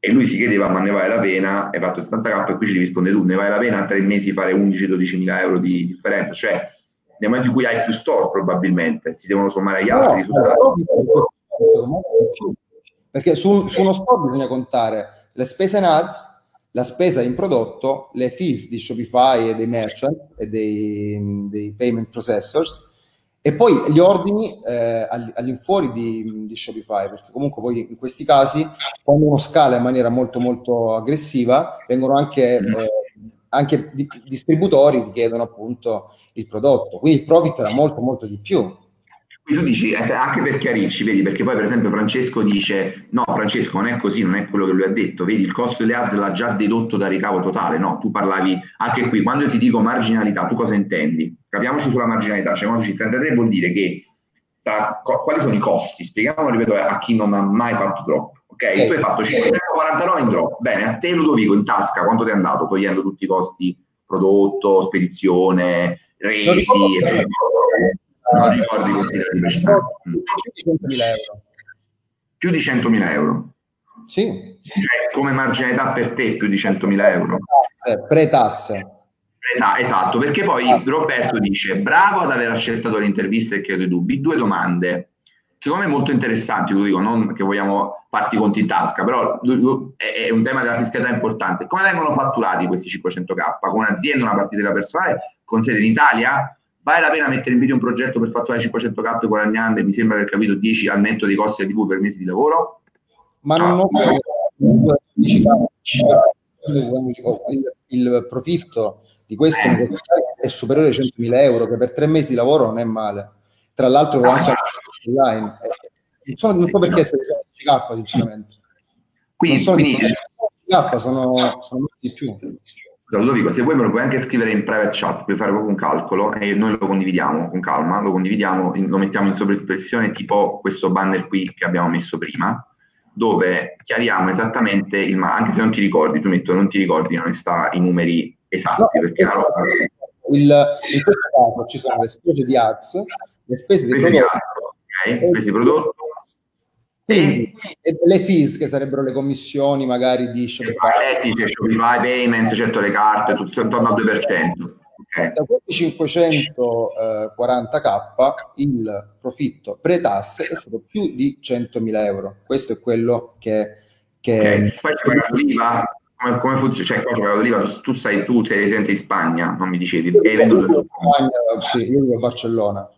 E lui si chiedeva ma ne vale la pena, hai fatto 70k e qui ci risponde tu, ne vale la pena a tre mesi fare 11-12 mila euro di differenza, cioè nel momento in cui hai più store probabilmente si devono sommare agli altri risultati. Perché su, su, uno store bisogna contare le spese in ads, la spesa in prodotto, le fees di Shopify e dei merchant e dei, dei payment processors e poi gli ordini eh, all'infuori di, di, Shopify, perché comunque poi in questi casi, quando uno scala in maniera molto molto aggressiva, vengono anche, mm. eh, anche di, distributori che chiedono appunto il prodotto. Quindi il profit era molto molto di più. Quindi tu dici, eh, anche per chiarirci, vedi, perché poi per esempio Francesco dice, no Francesco non è così, non è quello che lui ha detto, vedi il costo delle ads l'ha già dedotto dal ricavo totale, no? Tu parlavi, anche qui, quando ti dico marginalità, tu cosa intendi? Capiamoci sulla marginalità, cioè quando ci 33 vuol dire che tra, quali sono i costi? Spieghiamolo, ripeto, a chi non ha mai fatto drop. Ok, eh. tu hai fatto 549 in drop, bene, a te Ludovico in tasca quanto ti è andato togliendo tutti i costi prodotto, spedizione, resi, non ricordi dati precisamente. Più di 100.000 euro. Più di 100.000 euro. Sì. Cioè, come marginalità per te più di 100.000 euro. Pre-tasse. Esatto, perché poi ah. Roberto dice bravo ad aver accettato l'intervista e chiedo i dubbi. Due domande, secondo me molto interessanti, lo dico, non che vogliamo farti conti in tasca, però è un tema della fiscalità importante. Come vengono fatturati questi 500k? Con un'azienda, una partita personale, con sede in Italia? Vale la pena mettere in video un progetto per fatturare 500k guadagnando mi sembra aver capito 10 al netto dei costi di TV per mesi di lavoro? Ma non ho il, il profitto di questo eh. è superiore ai 100.000 euro, che per tre mesi di lavoro non è male. Tra l'altro ah, anche online. Non so, non so perché essere 10k, sinceramente. Quindi, non sono quindi... 10k, sono, sono di più. Ludovico, se vuoi me lo puoi anche scrivere in private chat, puoi fare proprio un calcolo e noi lo condividiamo con calma, lo condividiamo, lo mettiamo in sovraespressione tipo questo banner qui che abbiamo messo prima, dove chiariamo esattamente il ma anche se non ti ricordi, tu metto non ti ricordi, non sta i numeri esatti, no, perché la roba... Il, in questo caso ci sono le spese di ads, le spese di spese prodotto, di ads, okay, spese prodotto quindi e le fees che sarebbero le commissioni magari di Shopify. Eh sì, c'è Shopify Payments, certo le carte, tutto intorno al 2%. Okay. Da questi 540k il profitto pre-tasse è stato più di 100.000 euro. Questo è quello che... che... Okay. Poi c'è l'IVA, come, come funziona? Cioè, qua c'è pagato l'IVA, tu, sai, tu sei residente in Spagna, non mi dicevi, hai venduto... Spagna, sì, io vivo a Barcellona.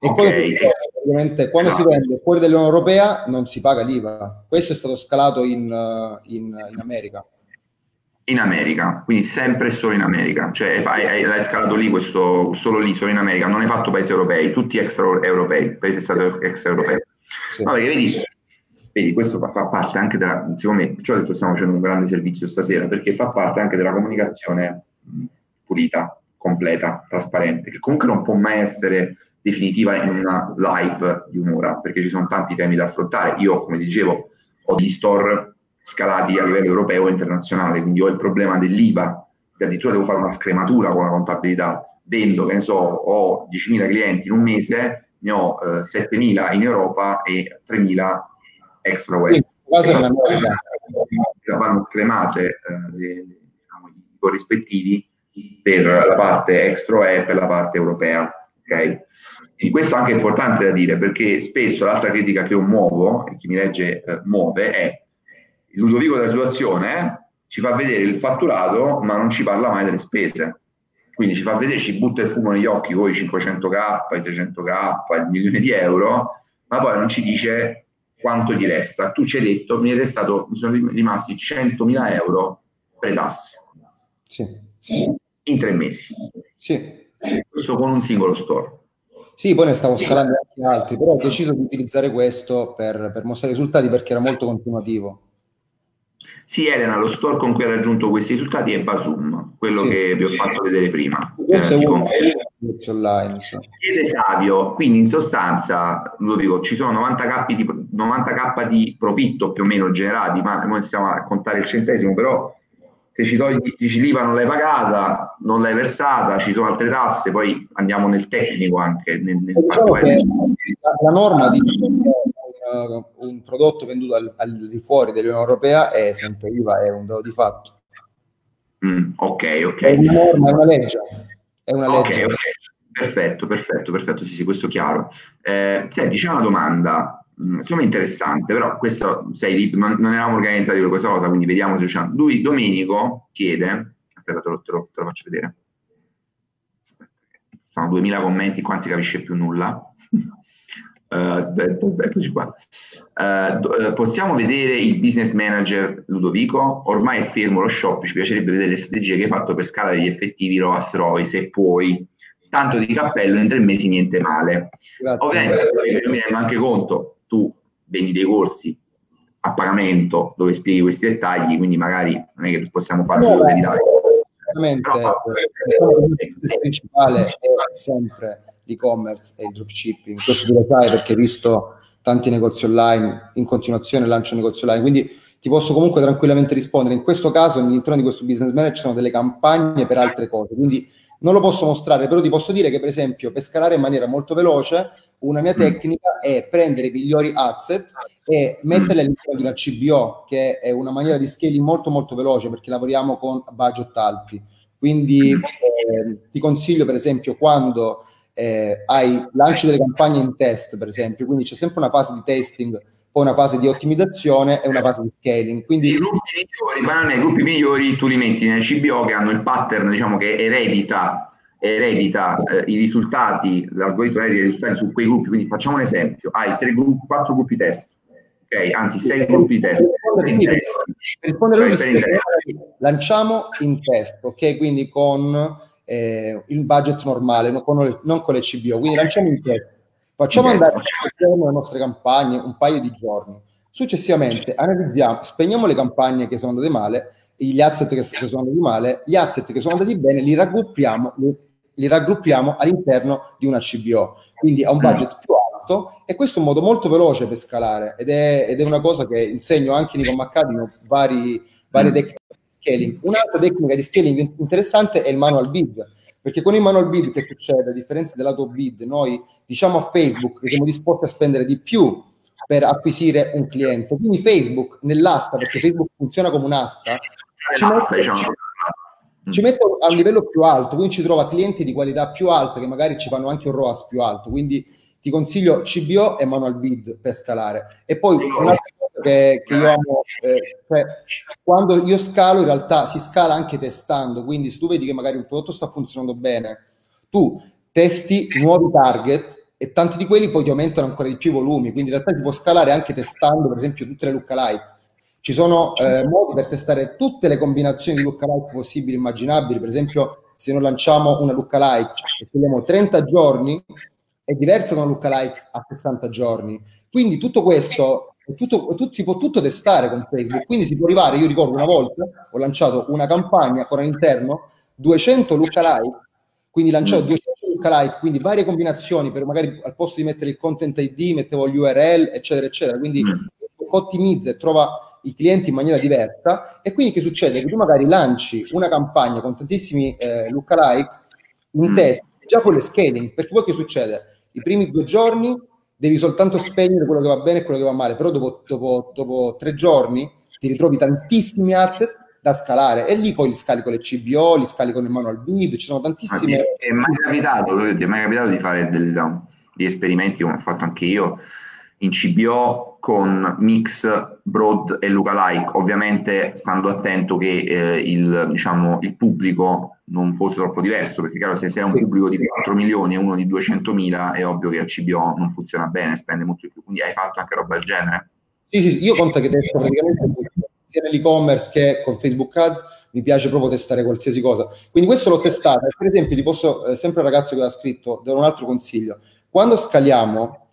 E okay. ovviamente quando si vende fuori dall'Unione Europea non si paga l'IVA. Questo è stato scalato in, in, in America. In America, quindi sempre solo in America, cioè hai, l'hai scalato lì, questo, solo lì, solo in America, non hai fatto paesi europei, tutti extra europei, paesi stati extra europei. Sì. No, perché vedi, vedi, questo fa, parte anche della, secondo me, perciò detto stiamo facendo un grande servizio stasera, perché fa parte anche della comunicazione pulita, completa, trasparente, che comunque non può mai essere definitiva in una live di un'ora, perché ci sono tanti temi da affrontare. Io, come dicevo, ho degli store scalati a livello europeo e internazionale, quindi ho il problema dell'IVA, che addirittura devo fare una scrematura con la contabilità. Vendo, che ne so, ho 10.000 clienti in un mese, ne ho eh, 7.000 in Europa e 3.000 extra web. Vanno scremate eh, le, diciamo, i corrispettivi per la parte extra e per la parte europea ok? Quindi questo è anche importante da dire perché spesso l'altra critica che io muovo, e chi mi legge eh, muove, è il Ludovico della situazione eh, ci fa vedere il fatturato ma non ci parla mai delle spese. Quindi ci fa vedere, ci butta il fumo negli occhi con i 500k, i 600k, il milione di euro, ma poi non ci dice quanto gli resta. Tu ci hai detto, mi, restato, mi sono rimasti 100.000 euro pre-tasse. Sì. In tre mesi. Sì. Questo con un singolo store. Sì, poi ne stavo scalando anche altri, però ho deciso di utilizzare questo per, per mostrare i risultati perché era molto continuativo. Sì, Elena, lo store con cui ha raggiunto questi risultati è Basum, quello sì. che vi ho fatto vedere prima. Questo eh, è uno online. Sì. Chiede Savio, quindi in sostanza, lo dico, ci sono 90k di, 90k di profitto più o meno generati, ma noi stiamo a contare il centesimo, però se ci togli, dici l'IVA non l'hai pagata, non l'hai versata, ci sono altre tasse, poi andiamo nel tecnico anche. Nel, nel diciamo la, norma di un, un prodotto venduto al, al, di fuori dell'Unione Europea è sempre IVA, è un dato di fatto. Mm, ok, ok. È una norma, è una legge. È una legge. Okay, okay. Perfetto, perfetto, perfetto, sì, sì, questo è chiaro. Eh, senti, c'è una domanda secondo me interessante, però questo sei, non, non eravamo organizzati per questa cosa, quindi vediamo se riusciamo. Lui, Domenico, chiede, aspetta, te lo, te lo, te lo faccio vedere. Sono 2000 commenti, qua non si capisce più nulla. Uh, aspetta, aspetta, qua. Uh, possiamo vedere il business manager Ludovico? Ormai è fermo lo shop, ci piacerebbe vedere le strategie che hai fatto per scalare gli effettivi ROAS ROI, se puoi. Tanto di cappello, in tre mesi niente male. Grazie. Ovviamente mi rendo anche conto tu vendi dei corsi a pagamento dove spieghi questi dettagli, quindi magari non è che possiamo fare no, due dettagli. Ovviamente il principale è sempre l'e-commerce e il dropshipping, questo tu lo sai perché hai visto tanti negozi online, in continuazione lancio negozi online, quindi ti posso comunque tranquillamente rispondere. In questo caso all'interno di questo business manager ci sono delle campagne per altre cose, quindi non lo posso mostrare, però ti posso dire che per esempio per scalare in maniera molto veloce una mia mm. tecnica è prendere i migliori asset e metterli all'interno di una CBO, che è una maniera di scaling molto molto veloce perché lavoriamo con budget alti. Quindi eh, ti consiglio per esempio quando eh, hai lanci delle campagne in test, per esempio, quindi c'è sempre una fase di testing poi una fase di ottimizzazione e una fase di scaling. Quindi i gruppi migliori, i gruppi migliori tu li metti nel CBO che hanno il pattern diciamo che eredita, eredita eh, i risultati, l'algoritmo eredita i risultati su quei gruppi. Quindi facciamo un esempio: hai tre gruppi, quattro gruppi test. Ok, anzi, sei gruppi di test. Per rispondere, per rispondere per lanciamo in test, ok? Quindi con eh, il budget normale, non con, le, non con le CBO. Quindi lanciamo in test Facciamo andare le nostre campagne un paio di giorni. Successivamente analizziamo, spegniamo le campagne che sono andate male, gli asset che, che sono andati male, gli asset che sono andati bene, li raggruppiamo, li, li raggruppiamo all'interno di una CBO. Quindi a un budget più alto e questo è un modo molto veloce per scalare ed è, ed è una cosa che insegno anche in Ecom Academy, vari, varie tecniche di scaling. Un'altra tecnica di scaling interessante è il manual bid perché con il manual bid che succede, a differenza dell'auto bid, noi diciamo a Facebook che siamo disposti a spendere di più per acquisire un cliente. Quindi Facebook nell'asta, perché Facebook funziona come un'asta, ci mette, diciamo. ci mette a un livello più alto, quindi ci trova clienti di qualità più alta che magari ci fanno anche un ROAS più alto. Quindi ti consiglio CBO e manual bid per scalare. E poi un'altra che, che io amo, eh, cioè, quando io scalo in realtà si scala anche testando, quindi se tu vedi che magari un prodotto sta funzionando bene, tu testi nuovi target e tanti di quelli poi ti aumentano ancora di più i volumi, quindi in realtà ti può scalare anche testando per esempio tutte le lookalike. Ci sono eh, modi per testare tutte le combinazioni di lookalike possibili e immaginabili, per esempio se noi lanciamo una lookalike e togliamo 30 giorni, è diversa da una lookalike a 60 giorni. Quindi tutto questo tutto, tutto, si può tutto testare con Facebook, quindi si può arrivare, io ricordo una volta, ho lanciato una campagna con all'interno 200 lookalike, quindi lanciato 200 mm. lookalike, quindi varie combinazioni per magari al posto di mettere il content ID mettevo gli URL, eccetera, eccetera, quindi mm. ottimizza e trova i clienti in maniera diversa e quindi che succede? Che tu magari lanci una campagna con tantissimi eh, lookalike in mm. test, già con le scaling, perché poi che succede? I primi due giorni devi soltanto spegnere quello che va bene e quello che va male, però dopo, dopo, dopo tre giorni ti ritrovi tantissimi asset da scalare e lì poi li scali con le CBO, li scali con il manual bid, ci sono tantissime... Ma è mai capitato, è mai capitato di fare degli esperimenti come ho fatto anche io in CBO con mix broad e lookalike, ovviamente stando attento che eh, il, diciamo, il, pubblico non fosse troppo diverso, perché chiaro se sei un pubblico di 4 milioni e uno di 200 mila è ovvio che a CBO non funziona bene, spende molto di più, quindi hai fatto anche roba del genere? Sì, sì, sì. io conto che testo praticamente sia nell'e-commerce che con Facebook Ads, mi piace proprio testare qualsiasi cosa. Quindi questo l'ho testato. Per esempio, ti posso, eh, sempre il ragazzo che l'ha scritto, do un altro consiglio. Quando scaliamo,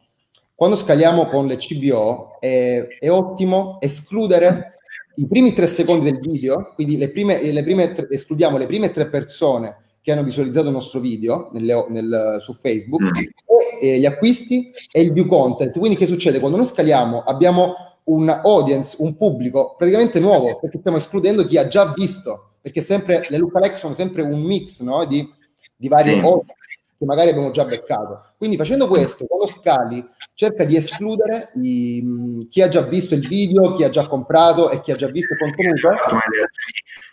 quando scaliamo con le CBO è, è, ottimo escludere i primi tre secondi del video, quindi le prime, le prime tre, escludiamo le prime tre persone che hanno visualizzato il nostro video nelle, nel, su Facebook, mm. e, e gli acquisti e il view content. Quindi che succede? Quando noi scaliamo abbiamo un audience, un pubblico praticamente nuovo, perché stiamo escludendo chi ha già visto, perché sempre le lookalike sono sempre un mix no? di, di vari mm. audience che magari abbiamo già beccato. Quindi facendo questo, quando scali, cerca di escludere i, chi ha già visto il video, chi ha già comprato e chi ha già visto il contenuto.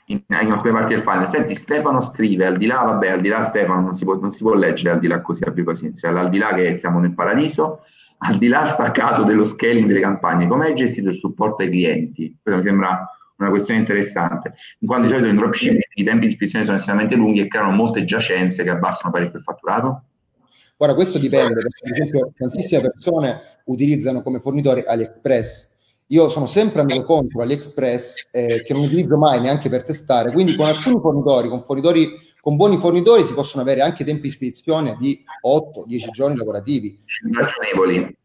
In, in alcune parti del file, senti Stefano scrive al di là, vabbè, al di là Stefano non si può, non si può leggere al di là così abbi pazienza, al di là che siamo nel paradiso, al di là staccato dello scaling delle campagne, come hai gestito il supporto ai clienti? Questo mi sembra una questione interessante, in quanto di solito in dropshipping i tempi di iscrizione sono estremamente lunghi e creano molte giacenze che abbassano parecchio il fatturato? Guarda, questo dipende, perché ad esempio tantissime persone utilizzano come fornitori AliExpress. Io sono sempre andato contro AliExpress, eh, che non utilizzo mai neanche per testare, quindi con alcuni fornitori, con fornitori con buoni fornitori si possono avere anche tempi di spedizione di 8-10 giorni lavorativi. Ragionevoli.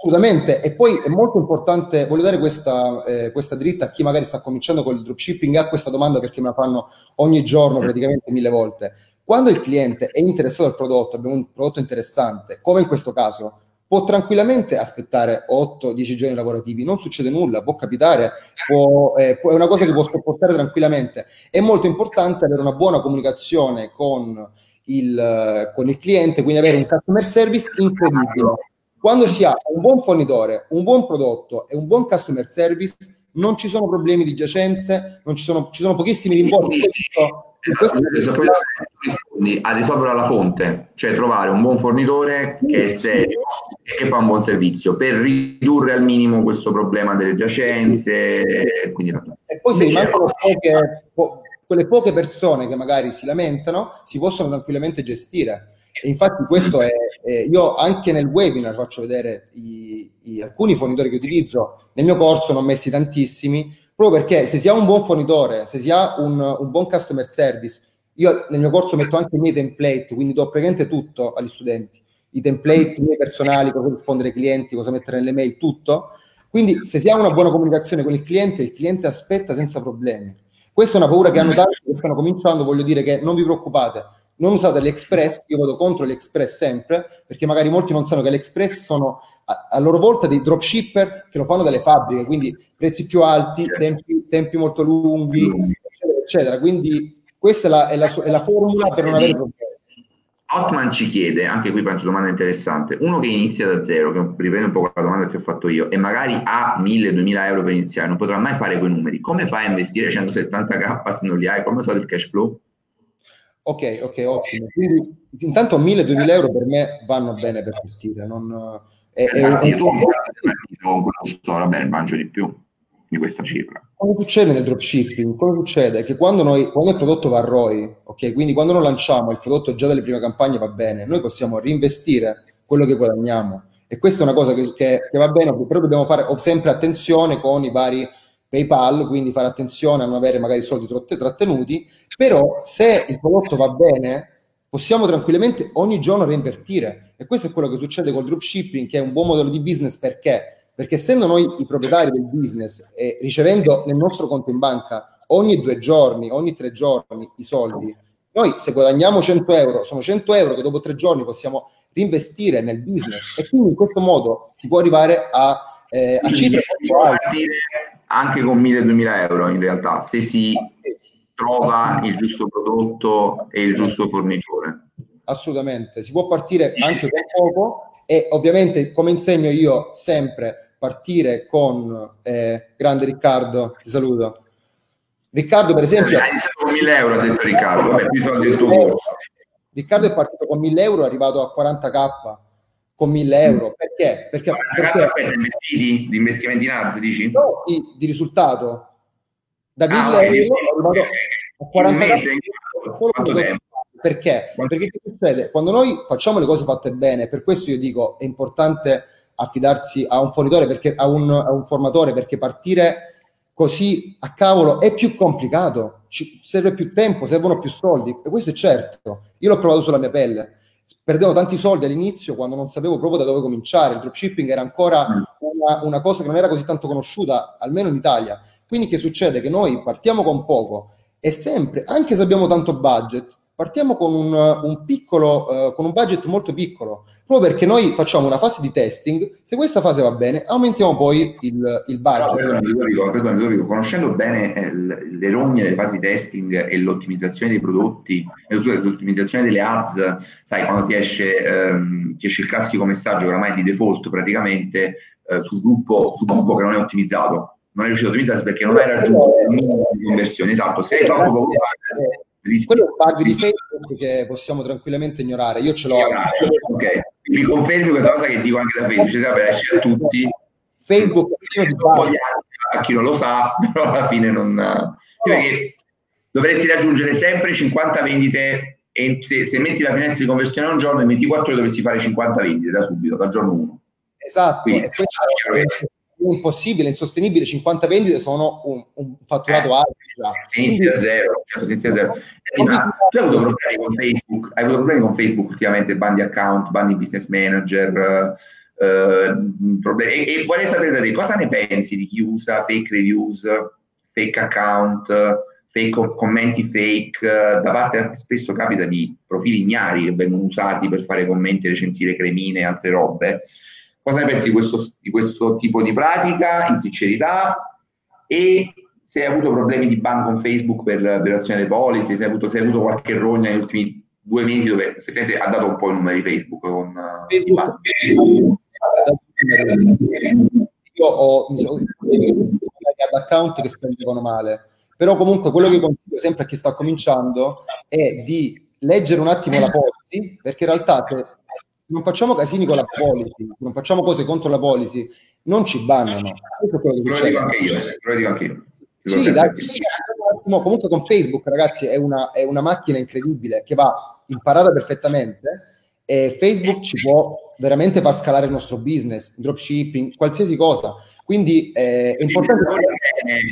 Assolutamente, e poi è molto importante, voglio dare questa, eh, questa dritta a chi magari sta cominciando con il dropshipping, ha questa domanda perché me la fanno ogni giorno praticamente mille volte. Quando il cliente è interessato al prodotto, abbiamo un prodotto interessante, come in questo caso, può tranquillamente aspettare 8-10 giorni lavorativi, non succede nulla, può capitare, può, eh, può, è una cosa che può sopportare tranquillamente. È molto importante avere una buona comunicazione con il, con il cliente, quindi avere un customer service incredibile quando si ha un buon fornitore, un buon prodotto e un buon customer service, non ci sono problemi di giacenze, non ci sono, ci sono pochissimi rimborsi. Questo, rispondi a risolvere alla fonte, cioè trovare un buon fornitore che è serio e che fa un buon servizio per ridurre al minimo questo problema delle giacenze. Quindi, e poi se rimangono poche, po- quelle poche persone che magari si lamentano, si possono tranquillamente gestire e infatti questo è, eh, io anche nel webinar faccio vedere i, i, alcuni fornitori che utilizzo, nel mio corso ne ho messi tantissimi, proprio perché se si ha un buon fornitore, se si ha un, un buon customer service, io nel mio corso metto anche i miei template, quindi do praticamente tutto agli studenti, i template miei personali, cosa rispondere ai clienti, cosa mettere nelle mail, tutto. Quindi se si ha una buona comunicazione con il cliente, il cliente aspetta senza problemi. Questa è una paura che hanno tanti che stanno cominciando, voglio dire che non vi preoccupate, non usate l'Express, io vado contro l'Express sempre, perché magari molti non sanno che l'Express sono a, a loro volta dei dropshippers che lo fanno dalle fabbriche, quindi prezzi più alti, tempi, tempi molto lunghi, eccetera, eccetera. Quindi questa è la, è la, è la formula per non avere problemi. Hotman ci chiede, anche qui faccio domanda interessante, uno che inizia da zero, che riprende un po' la domanda che ho fatto io, e magari ha 1000-2000 euro per iniziare, non potrà mai fare quei numeri, come fai a investire 170k se non li hai? Come so il cash flow? Ok, ok, ottimo. Quindi intanto 1000-2000 euro per me vanno bene per partire. Non, è, è un... con quello store, vabbè, mangio di più di questa cifra. Cosa succede nel dropshipping? Cosa succede? Che quando, noi, quando il prodotto va a ROI, ok, quindi quando lo lanciamo, il prodotto già dalle prime campagne va bene, noi possiamo reinvestire quello che guadagniamo. E questa è una cosa che, che, che va bene, però dobbiamo fare sempre attenzione con i vari PayPal, quindi fare attenzione a non avere magari soldi trattenuti, però se il prodotto va bene possiamo tranquillamente ogni giorno reinvertire. E questo è quello che succede col dropshipping che è un buon modello di business perché? Perché essendo noi i proprietari del business e ricevendo nel nostro conto in banca ogni due giorni, ogni tre giorni i soldi, noi se guadagniamo 100 euro, sono 100 euro che dopo tre giorni possiamo reinvestire nel business. E quindi in questo modo si può arrivare a, eh, a cifre molto alte anche con 1000-2000 euro in realtà, se si trova il giusto prodotto e il giusto fornitore. Assolutamente, si può partire anche con poco e ovviamente come insegno io sempre partire con eh, grande Riccardo, ti saluto. Riccardo, per esempio... Hai con 1000 euro, ha detto Riccardo, vabbè, più soldi del tuo corso. Riccardo è partito con 1000 euro, è arrivato a 40k con 1000 euro. Perché? Perché, perché aspetta, investiti di investimenti in ads, dici? No, di, di risultato. Da 1000 ah, okay, euro arrivato a 40 mese? Perché? Perché che succede? Quando noi facciamo le cose fatte bene, per questo io dico è importante affidarsi a un fornitore, perché, a, un, a un formatore, perché partire così a cavolo è più complicato, ci serve più tempo, servono più soldi e questo è certo. Io l'ho provato sulla mia pelle. Perdevo tanti soldi all'inizio quando non sapevo proprio da dove cominciare. Il dropshipping era ancora mm. una, una cosa che non era così tanto conosciuta, almeno in Italia. Quindi che succede? Che noi partiamo con poco e sempre, anche se abbiamo tanto budget, partiamo con un, un piccolo, uh, con un budget molto piccolo, proprio perché noi facciamo una fase di testing, se questa fase va bene, aumentiamo poi il, il budget. Però, perdone, perdone, dico, conoscendo bene eh, le rogne delle fasi di testing e l'ottimizzazione dei prodotti, l'ottimizzazione delle ads, sai, quando ti esce, ehm, ti esce il classico messaggio oramai di default praticamente eh, sul, gruppo, sul gruppo che non è ottimizzato, non è riuscito a ottimizzarsi perché non hai raggiunto il minimo di conversione. Esatto, se hai troppo poco quello è un bug di Facebook che possiamo tranquillamente ignorare. Io ce l'ho. Ok, mi confermi questa cosa che dico anche da Facebook, cioè per esce a tutti. Facebook è di bug. A chi non lo sa, però alla fine non... Sì, perché dovresti raggiungere sempre 50 vendite e se, se, metti la finestra di conversione un giorno, in 24 ore dovresti fare 50 vendite da subito, dal giorno 1. Esatto, Quindi, e questo, impossibile, insostenibile, 50 vendite sono un, un fatturato eh, alto. Si inizia da zero, certo, si inizia da zero. Eh, ma tu hai avuto problemi con Facebook, hai avuto problemi con Facebook ultimamente, bandi account, bandi business manager, eh, problemi. E, e, vorrei sapere da te cosa ne pensi di chi usa fake reviews, fake account, fake commenti fake, da parte spesso capita di profili ignari che vengono usati per fare commenti, recensire cremine e altre robe. Cosa ne pensi di questo, di questo tipo di pratica, in sincerità? E se hai avuto problemi di ban con Facebook per violazione dei policy, se hai avuto, se hai avuto qualche rogna negli ultimi due mesi dove effettivamente ha dato un po' i numeri Facebook con Facebook. Io ho ad account che spendevano male, però comunque quello che consiglio sempre a chi sta cominciando è di leggere un attimo la policy, perché in realtà se non facciamo casini con la policy, non facciamo cose contro la policy, non ci bannano. Questo è quello che lo dico anche io, lo dico anche io. Sì, dai, comunque con Facebook, ragazzi, è una, è una macchina incredibile che va imparata perfettamente e Facebook ci può veramente far scalare il nostro business, dropshipping, qualsiasi cosa. Quindi eh, è importante.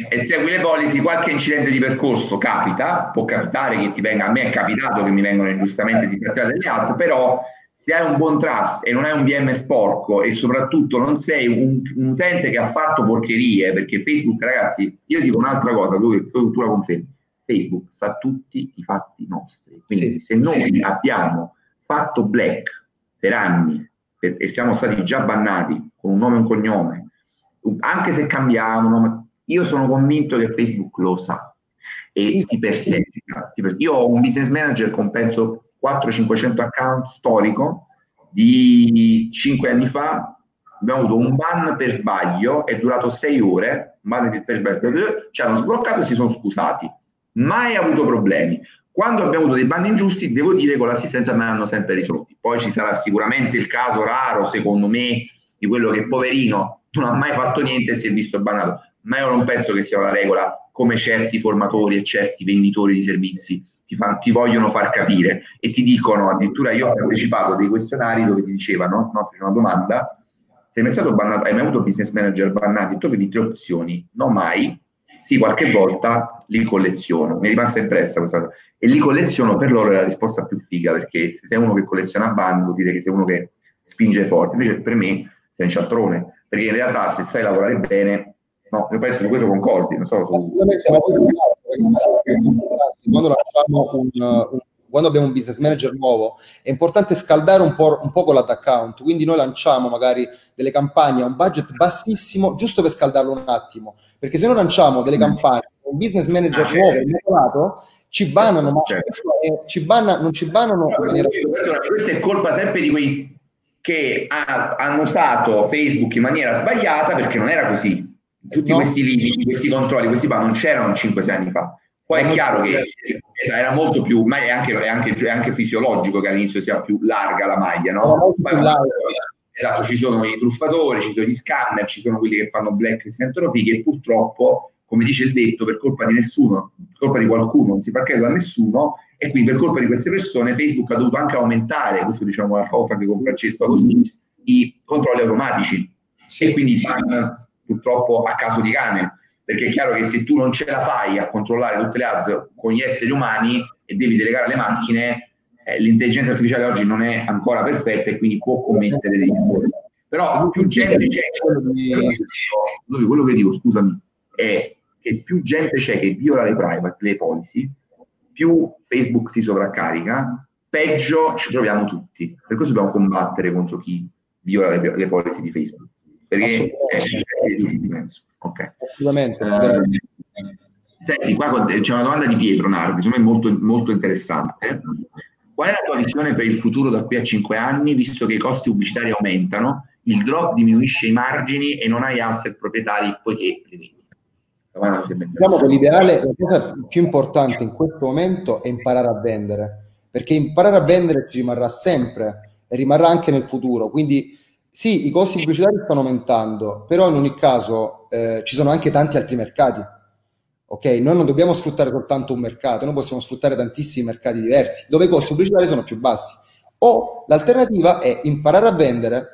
E segui le policy, qualche incidente di percorso capita, può capitare che ti venga, a me è capitato che mi vengano ingiustamente disattivate delle ads, però se hai un buon trust e non hai un VM sporco e soprattutto non sei un, un, utente che ha fatto porcherie, perché Facebook, ragazzi, io dico un'altra cosa, tu, tu, tu la confermi, Facebook sa tutti i fatti nostri. Quindi sì. se noi abbiamo fatto black per anni per, e siamo stati già bannati con un nome e un cognome, anche se cambiamo, io sono convinto che Facebook lo sa e ti perseguita. Io ho un business manager con penso 400-500 account storico di 5 anni fa abbiamo avuto un ban per sbaglio, è durato 6 ore, ban per sbaglio, ci hanno sbloccato e si sono scusati, mai avuto problemi. Quando abbiamo avuto dei ban ingiusti, devo dire che con l'assistenza me l'hanno sempre risolti. Poi ci sarà sicuramente il caso raro, secondo me, di quello che poverino non ha mai fatto niente e si è visto bannato, ma io non penso che sia una regola come certi formatori e certi venditori di servizi ti, fa, ti, vogliono far capire e ti dicono, addirittura io ho partecipato a dei questionari dove ti dicevano, no, c'è una domanda, sei mai stato bannato, hai mai avuto business manager bannati? Tu vedi tre opzioni, no mai, sì qualche volta li colleziono, mi è rimasta impressa questa cosa, e li colleziono per loro è la risposta più figa, perché se sei uno che colleziona ban vuol dire che sei uno che spinge forte, invece per me sei un cialtrone, perché in realtà se sai lavorare bene, no, io penso che questo concordi, non so. Su quando, un, un, quando abbiamo un business manager nuovo, è importante scaldare un po', un po' con l'account. Quindi noi lanciamo magari delle campagne a un budget bassissimo, giusto per scaldarlo un attimo. Perché se noi lanciamo delle campagne con un business manager ah, nuovo, immacolato, ci bannano, ma certo. ci banna, non ci bannano in maniera... Questa è colpa sempre di quei che ha, hanno usato Facebook in maniera sbagliata perché non era così tutti no. questi limiti, questi controlli, questi qua non c'erano 5-6 anni fa. Poi è chiaro che era molto più, ma è anche, è, anche, è anche, fisiologico che all'inizio sia più larga la maglia, no? Esatto, ci sono i truffatori, ci sono gli scanner, ci sono quelli che fanno black e sentono fighi e purtroppo, come dice il detto, per colpa di nessuno, per colpa di qualcuno, non si fa credito a nessuno e quindi per colpa di queste persone Facebook ha dovuto anche aumentare, questo diciamo la foto che con Francesco Agostini, i controlli automatici sì. e quindi ban purtroppo a caso di cane perché è chiaro che se tu non ce la fai a controllare tutte le ads con gli esseri umani e devi delegare alle macchine, eh, l'intelligenza artificiale oggi non è ancora perfetta e quindi può commettere degli errori. Però più gente c'è, quello, quello che dico, scusami, è che più gente c'è che viola le private, le policy, più Facebook si sovraccarica, peggio ci troviamo tutti. Per questo dobbiamo combattere contro chi viola le, le policy di Facebook. Perché è, è di tutti, penso. Ok. Assolutamente. Eh, senti, qua c'è una domanda di Pietro Nardi, secondo me molto, molto interessante. Qual è la tua visione per il futuro da qui a 5 anni, visto che i costi pubblicitari aumentano, il drop diminuisce i margini e non hai asset proprietari poiché li Diciamo che l'ideale, la cosa più importante in questo momento è imparare a vendere, perché imparare a vendere ci rimarrà sempre e rimarrà anche nel futuro. Quindi sì, i costi pubblicitari stanno aumentando, però in ogni caso eh, ci sono anche tanti altri mercati. Ok, noi non dobbiamo sfruttare soltanto un mercato, noi possiamo sfruttare tantissimi mercati diversi, dove i costi pubblicitari sono più bassi. O l'alternativa è imparare a vendere,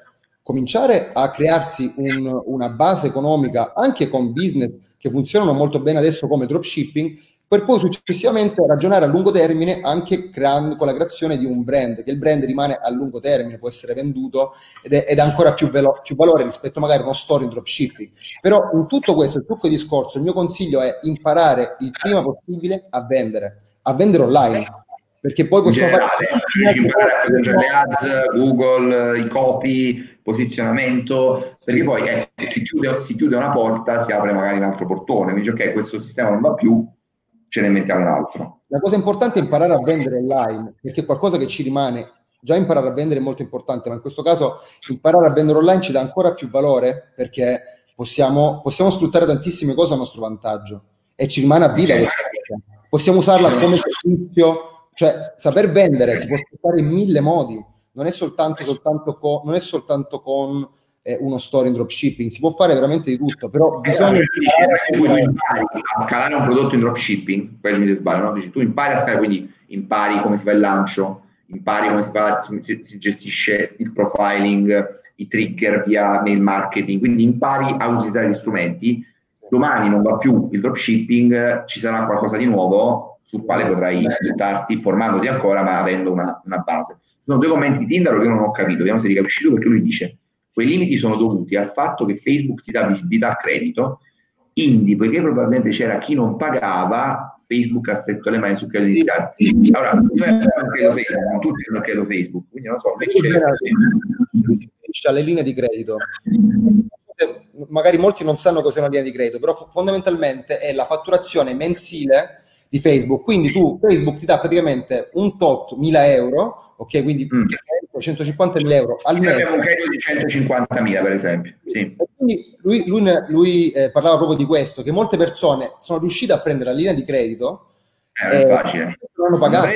cominciare a crearsi un, una base economica anche con business che funzionano molto bene adesso come dropshipping per poi successivamente ragionare a lungo termine anche creando, con la creazione di un brand, che il brand rimane a lungo termine, può essere venduto ed è, ed è ancora più, velo- più, valore rispetto magari a uno store in dropshipping. Però in tutto questo, il trucco di discorso, il mio consiglio è imparare il prima possibile a vendere, a vendere online. Perché poi possiamo generale, fare... imparare a le ads, Google, i copy, posizionamento, perché poi eh, si, chiude, si chiude una porta, si apre magari un altro portone, quindi ok, questo sistema non va più, ce ne mettiamo un altro. La cosa importante è imparare a vendere online, perché qualcosa che ci rimane. Già imparare a vendere è molto importante, ma in questo caso imparare a vendere online ci dà ancora più valore perché possiamo, possiamo sfruttare tantissime cose a nostro vantaggio e ci rimane a vita. Possiamo usarla come servizio, cioè saper vendere si può sfruttare in mille modi, non è soltanto, soltanto con, non è soltanto con eh, uno store in dropshipping, si può fare veramente di tutto, però eh, bisogna... Eh, tu impari a scalare un prodotto in dropshipping, poi mi sbaglio, no? Dici, tu impari a scalare, quindi impari come si fa il lancio, impari come si, fa, si gestisce il profiling, i trigger via mail marketing, quindi impari a utilizzare gli strumenti. Domani non va più il dropshipping, ci sarà qualcosa di nuovo sul quale potrai buttarti formandoti ancora, ma avendo una, una base. Sono due commenti di Tinder che io non ho capito, vediamo se li capisci tu, perché lui dice Quei limiti sono dovuti al fatto che Facebook ti dà visibilità a credito, quindi poiché probabilmente c'era chi non pagava, Facebook ha stretto le mani sul credito iniziale. Allora, non credo Facebook, non tutti non credo Facebook, quindi non so, c'è le linee di credito. Magari molti non sanno cos'è una linea di credito, però fondamentalmente è la fatturazione mensile di Facebook. Quindi tu, Facebook ti dà praticamente un tot 1000 euro, ok? Quindi mm. 150.000 euro al mese. Abbiamo un credito di 150.000 per esempio. Sì. quindi lui, lui, lui eh, parlava proprio di questo, che molte persone sono riuscite a prendere la linea di credito eh, è facile. non hanno pagato.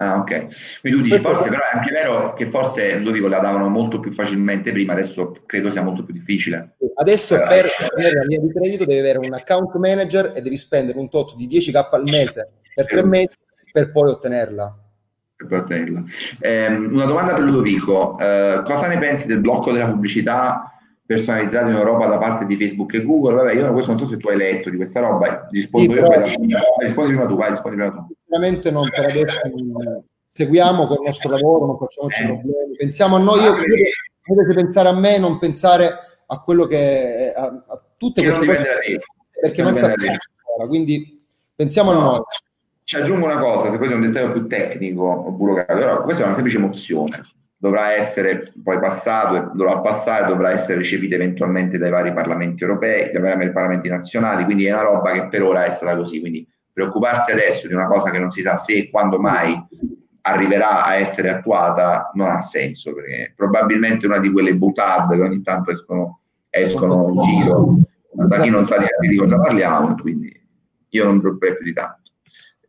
Ah, ok. Quindi tu dici, forse però è anche vero che forse lo dico, la davano molto più facilmente prima, adesso credo sia molto più difficile. Adesso però, per avere la linea di credito devi avere un account manager e devi spendere un tot di 10k al mese per tre mesi per poi ottenerla. Eh, una domanda per Ludovico, eh, cosa ne pensi del blocco della pubblicità personalizzata in Europa da parte di Facebook e Google? Vabbè, io questo non so se tu hai letto di questa roba, rispondo sì, io, però, rispondi prima tu, vai, rispondi prima tu. Sicuramente non per adesso seguiamo col nostro lavoro, non facciamoci eh. problemi, pensiamo a noi, io credo che pensare a me, non pensare a quello che a, a tutte queste cose perché non, non sappiamo ancora, quindi pensiamo no. a noi ci aggiungo una cosa, se poi è un dettaglio più tecnico o burocratico, però questa è una semplice mozione, dovrà essere poi passato, dovrà passare, dovrà essere recepita eventualmente dai vari parlamenti europei, dai vari parlamenti nazionali, quindi è una roba che per ora è stata così, quindi preoccuparsi adesso di una cosa che non si sa se e quando mai arriverà a essere attuata non ha senso, perché probabilmente una di quelle butade che ogni tanto escono, escono in giro. Da chi non sa di cosa parliamo, quindi io non mi preoccuperei più di tanto.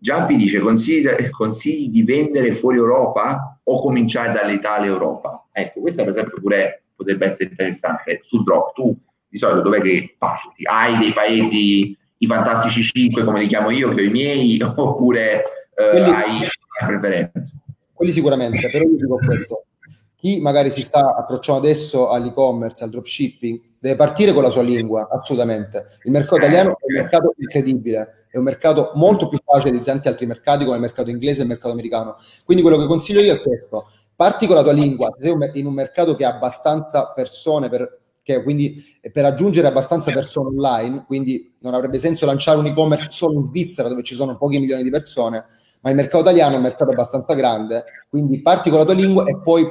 Giampi dice consigli, di vendere fuori Europa o cominciare dall'Italia Europa? Ecco, questa per esempio pure potrebbe essere interessante. Sul drop, tu di solito dov'è che parti? Hai dei paesi, i fantastici 5 come li chiamo io, che ho i miei, oppure eh, quelli, hai preferenze? Quelli sicuramente, però io dico questo. Chi magari si sta approcciando adesso all'e-commerce, al dropshipping, deve partire con la sua lingua, assolutamente. Il mercato italiano è un mercato incredibile, è un mercato molto più facile di tanti altri mercati come il mercato inglese e il mercato americano. Quindi quello che consiglio io è questo, parti con la tua lingua, se sei in un mercato che ha abbastanza persone per, quindi per aggiungere abbastanza persone online, quindi non avrebbe senso lanciare un e-commerce solo in Svizzera dove ci sono pochi milioni di persone, ma il mercato italiano è un mercato abbastanza grande, quindi parti con la tua lingua e poi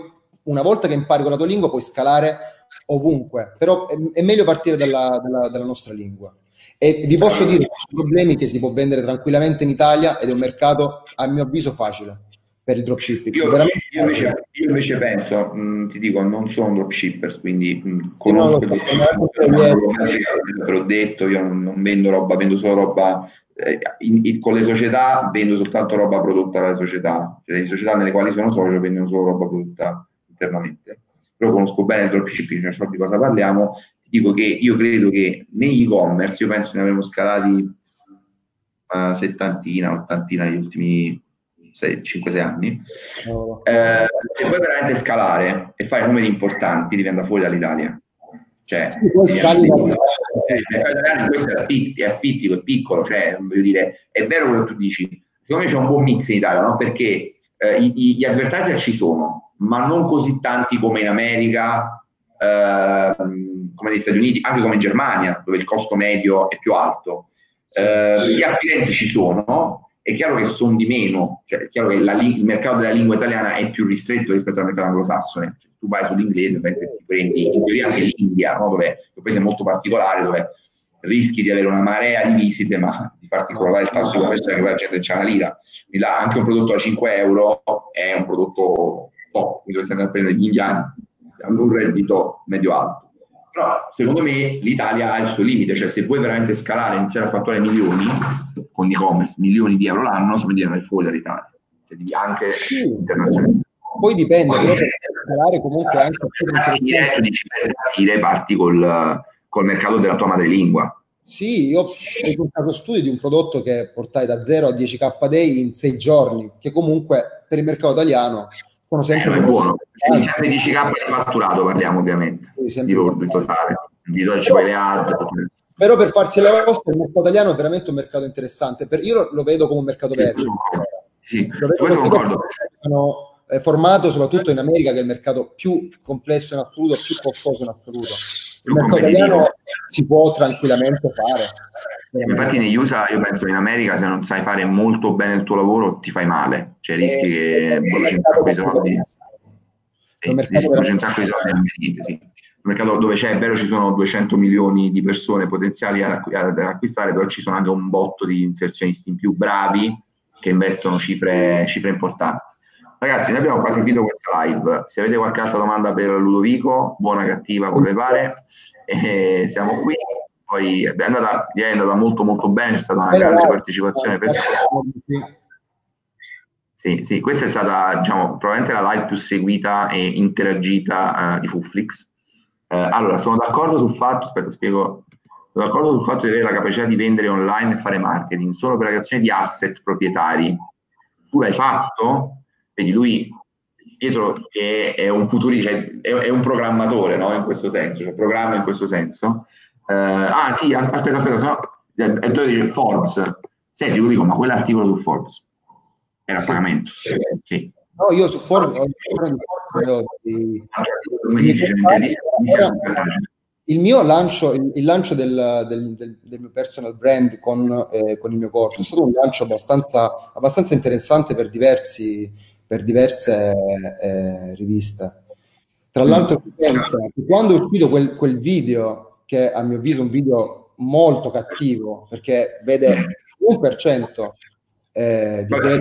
una volta che impari con la tua lingua puoi scalare ovunque, però è, è meglio partire dalla, dalla, dalla, nostra lingua. E vi posso dire i problemi che si può vendere tranquillamente in Italia ed è un mercato, a mio avviso, facile per il dropshipping. Io, io, invece, io invece, penso, mh, mm, ti dico, non sono dropshipper, quindi mh, mm, conosco no, l'ho detto, io non, non, vendo roba, vendo solo roba eh, in, in, con le società vendo soltanto roba prodotta dalle società, cioè le società nelle quali sono socio vendono solo roba prodotta internamente. Però conosco bene il dropshipping, cioè so di cosa parliamo, dico che io credo che negli e-commerce, io penso ne avremo scalati una settantina, ottantina negli ultimi 5-6 anni, oh. eh, se vuoi veramente scalare e fare numeri importanti, diventa fuori dall'Italia. Cioè, sì, questo è asfittico, è asfittico, è piccolo, cioè, voglio dire, è vero quello che tu dici, secondo me c'è un buon mix in Italia, no? perché eh, gli advertiser ci sono, ma non così tanti come in America, eh, come negli Stati Uniti, anche come in Germania, dove il costo medio è più alto. Eh, gli acquirenti ci sono, è chiaro che sono di meno, cioè è chiaro che la, il mercato della lingua italiana è più ristretto rispetto al mercato anglosassone. Cioè, tu vai sull'inglese, ti prendi in teoria anche l'India, no? dove il paese è molto particolare, dove rischi di avere una marea di visite, ma di farti crollare il tasso di conversione che poi la gente c'è la lira. Quindi là anche un prodotto a 5 euro è un prodotto top, quindi dove stiamo prendere gli indiani, hanno un reddito medio alto. Però secondo me l'Italia ha il suo limite, cioè se vuoi veramente scalare e iniziare a fatturare milioni con e-commerce, milioni di euro l'anno, sono devi andare fuori dall'Italia, cioè devi anche sì. internazionale. Poi dipende, però per scalare comunque anche... Diretto dici per partire, parti col, col mercato della tua madrelingua, sì, io ho caso studio di un prodotto che portai da 0 a 10k day in 6 giorni, che comunque per il mercato italiano sono sempre eh, buono. Eh, 10k di fatturato parliamo ovviamente, sì, di in totale. Di ci poi le altre. Però per farsi la vostra il mercato italiano è veramente un mercato interessante. Per, io lo, lo, vedo come un mercato verde. Sì. Sono, è formato soprattutto in America che è il mercato più complesso in assoluto, più costoso in assoluto. Il mercato italiano si può tranquillamente fare. Infatti negli USA, io penso in America, se non sai fare molto bene il tuo lavoro, ti fai male, cioè rischi eh, che bruci un sacco di soldi. Rischi bruci un sacco di soldi sì. Mercato dove c'è, è vero, ci sono 200 milioni di persone potenziali ad, ad acquistare, però ci sono anche un botto di inserzionisti in più bravi che investono cifre, cifre importanti. Ragazzi, noi abbiamo quasi finito questa live. Se avete qualche altra domanda per Ludovico, buona cattiva, come pare, e siamo qui. Poi è andata, è andata molto molto bene, c'è stata una grande partecipazione. Per... Sì, sì, questa è stata diciamo, probabilmente la live più seguita e interagita uh, di Fuflix. Uh, allora, sono d'accordo sul fatto, aspetta, spiego, sono d'accordo sul fatto di avere la capacità di vendere online e fare marketing solo per la creazione di asset proprietari. Tu l'hai fatto? Quindi lui, Pietro, che è un futurista, cioè è, è, un programmatore, no? In questo senso, cioè programma in questo senso. Uh, ah sì, aspetta, aspetta, sennò, eh, e tu dici Forbes. Senti, io dico, ma quell'articolo su Forbes era a pagamento. Sì. No, io su Forbes, ho di... il mio lancio, il, il lancio del, del, del, del, mio personal brand con, eh, con, il mio corso è stato un lancio abbastanza, abbastanza interessante per diversi, per diverse eh, riviste. Tra mm. l'altro, pensa che quando è uscito quel, quel, video, che a mio avviso è un video molto cattivo, perché vede l'1% eh, di, quello,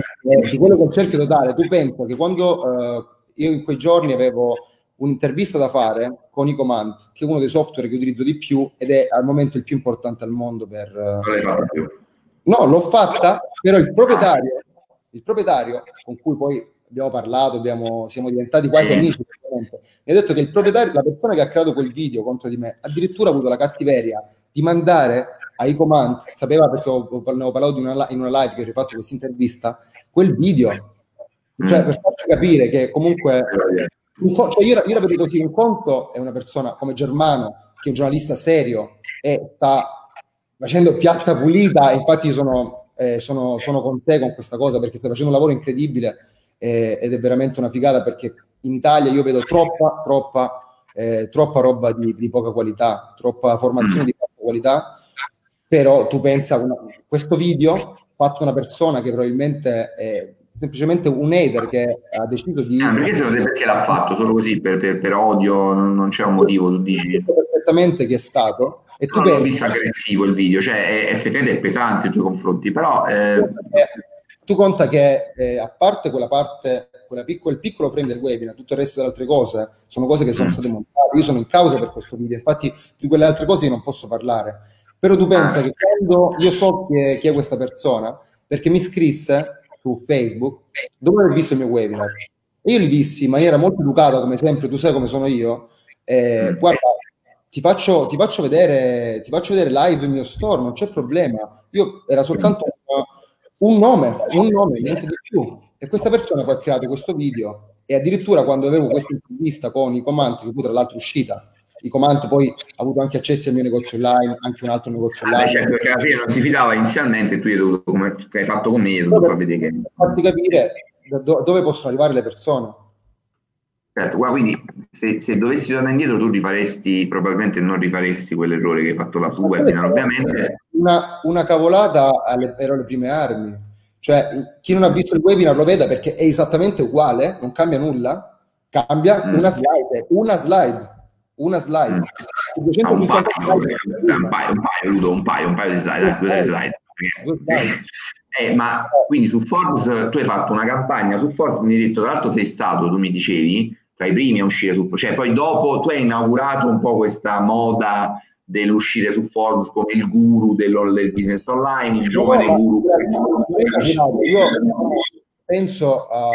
di, quello che cerchio di dare, tu pensa che quando eh, io in quei giorni avevo un'intervista da fare con Ecomant, che è uno dei software che utilizzo di più ed è al momento il più importante al mondo per... Non l'hai fatta più? No, l'ho fatta, però il proprietario, il proprietario con cui poi abbiamo parlato, abbiamo, siamo diventati quasi amici, mi ha detto che il proprietario, la persona che ha creato quel video contro di me, addirittura ha avuto la cattiveria di mandare a Ecomant, sapeva perché ho, ne ho parlato una, in una live che ho fatto questa intervista, quel video, cioè per farci capire che comunque un, cioè io, io la vedo così, un conto è una persona come Germano, che è un giornalista serio e sta facendo piazza pulita, infatti sono, eh, sono, sono, con te con questa cosa perché stai facendo un lavoro incredibile eh, ed è veramente una figata perché in Italia io vedo troppa, troppa, eh, troppa roba di, di, poca qualità, troppa formazione di poca qualità, però tu pensa, una, questo video fatto da una persona che probabilmente è semplicemente un hater che ha deciso di... Ah, perché secondo te perché l'ha fatto? Solo così, per, per, per odio, non, non, c'è un motivo, tu dici? perfettamente che è stato. E tu non l'ho visto aggressivo il video, cioè è, effettivamente è pesante nei tuoi confronti, però... Eh... Tu conta che eh, a parte quella parte, quella piccolo, il piccolo frame del webinar, tutto il resto delle altre cose sono cose che sono mm. state montate. Io sono in causa per questo video, infatti di quelle altre cose io non posso parlare. Però tu pensa ah. che quando io so chi è, chi è questa persona, perché mi scrisse su Facebook dove ho visto il mio webinar. E io gli dissi in maniera molto educata, come sempre, tu sai come sono io, eh, mm. guarda, ti faccio, ti, faccio vedere, ti faccio vedere live il mio store, non c'è problema. Io era soltanto un, un nome, un nome, niente di più. E questa persona poi ha creato questo video e addirittura quando avevo questa intervista con i comanti, che poi tra l'altro è uscita, i comand poi ha avuto anche accesso al mio negozio online, anche un altro negozio online. Ah, certo, perché alla fine non si fidava inizialmente, tu hai dovuto, come hai fatto con me, hai dovuto far vedere che... Farti capire do, dove possono arrivare le persone. Certo, guarda, quindi se, se, dovessi tornare indietro tu rifaresti, probabilmente non rifaresti quell'errore che hai fatto la su webinar, ovviamente. Una, una cavolata alle, ero le prime armi. Cioè, chi non ha visto il webinar lo veda perché è esattamente uguale, non cambia nulla, cambia mm. una slide, una slide una slide. Mm. Ah, un, paio, un, paio, un paio, Udo, un paio, un paio di slide, due slide. slide. Eh, ma quindi su Forbes tu hai fatto una campagna su Forbes, mi hai detto, tra l'altro sei stato, tu mi dicevi, tra i primi a uscire su Forbes, cioè poi dopo tu hai inaugurato un po' questa moda dell'uscire su Forbes come il guru del, del business online, il giovane guru. Io penso a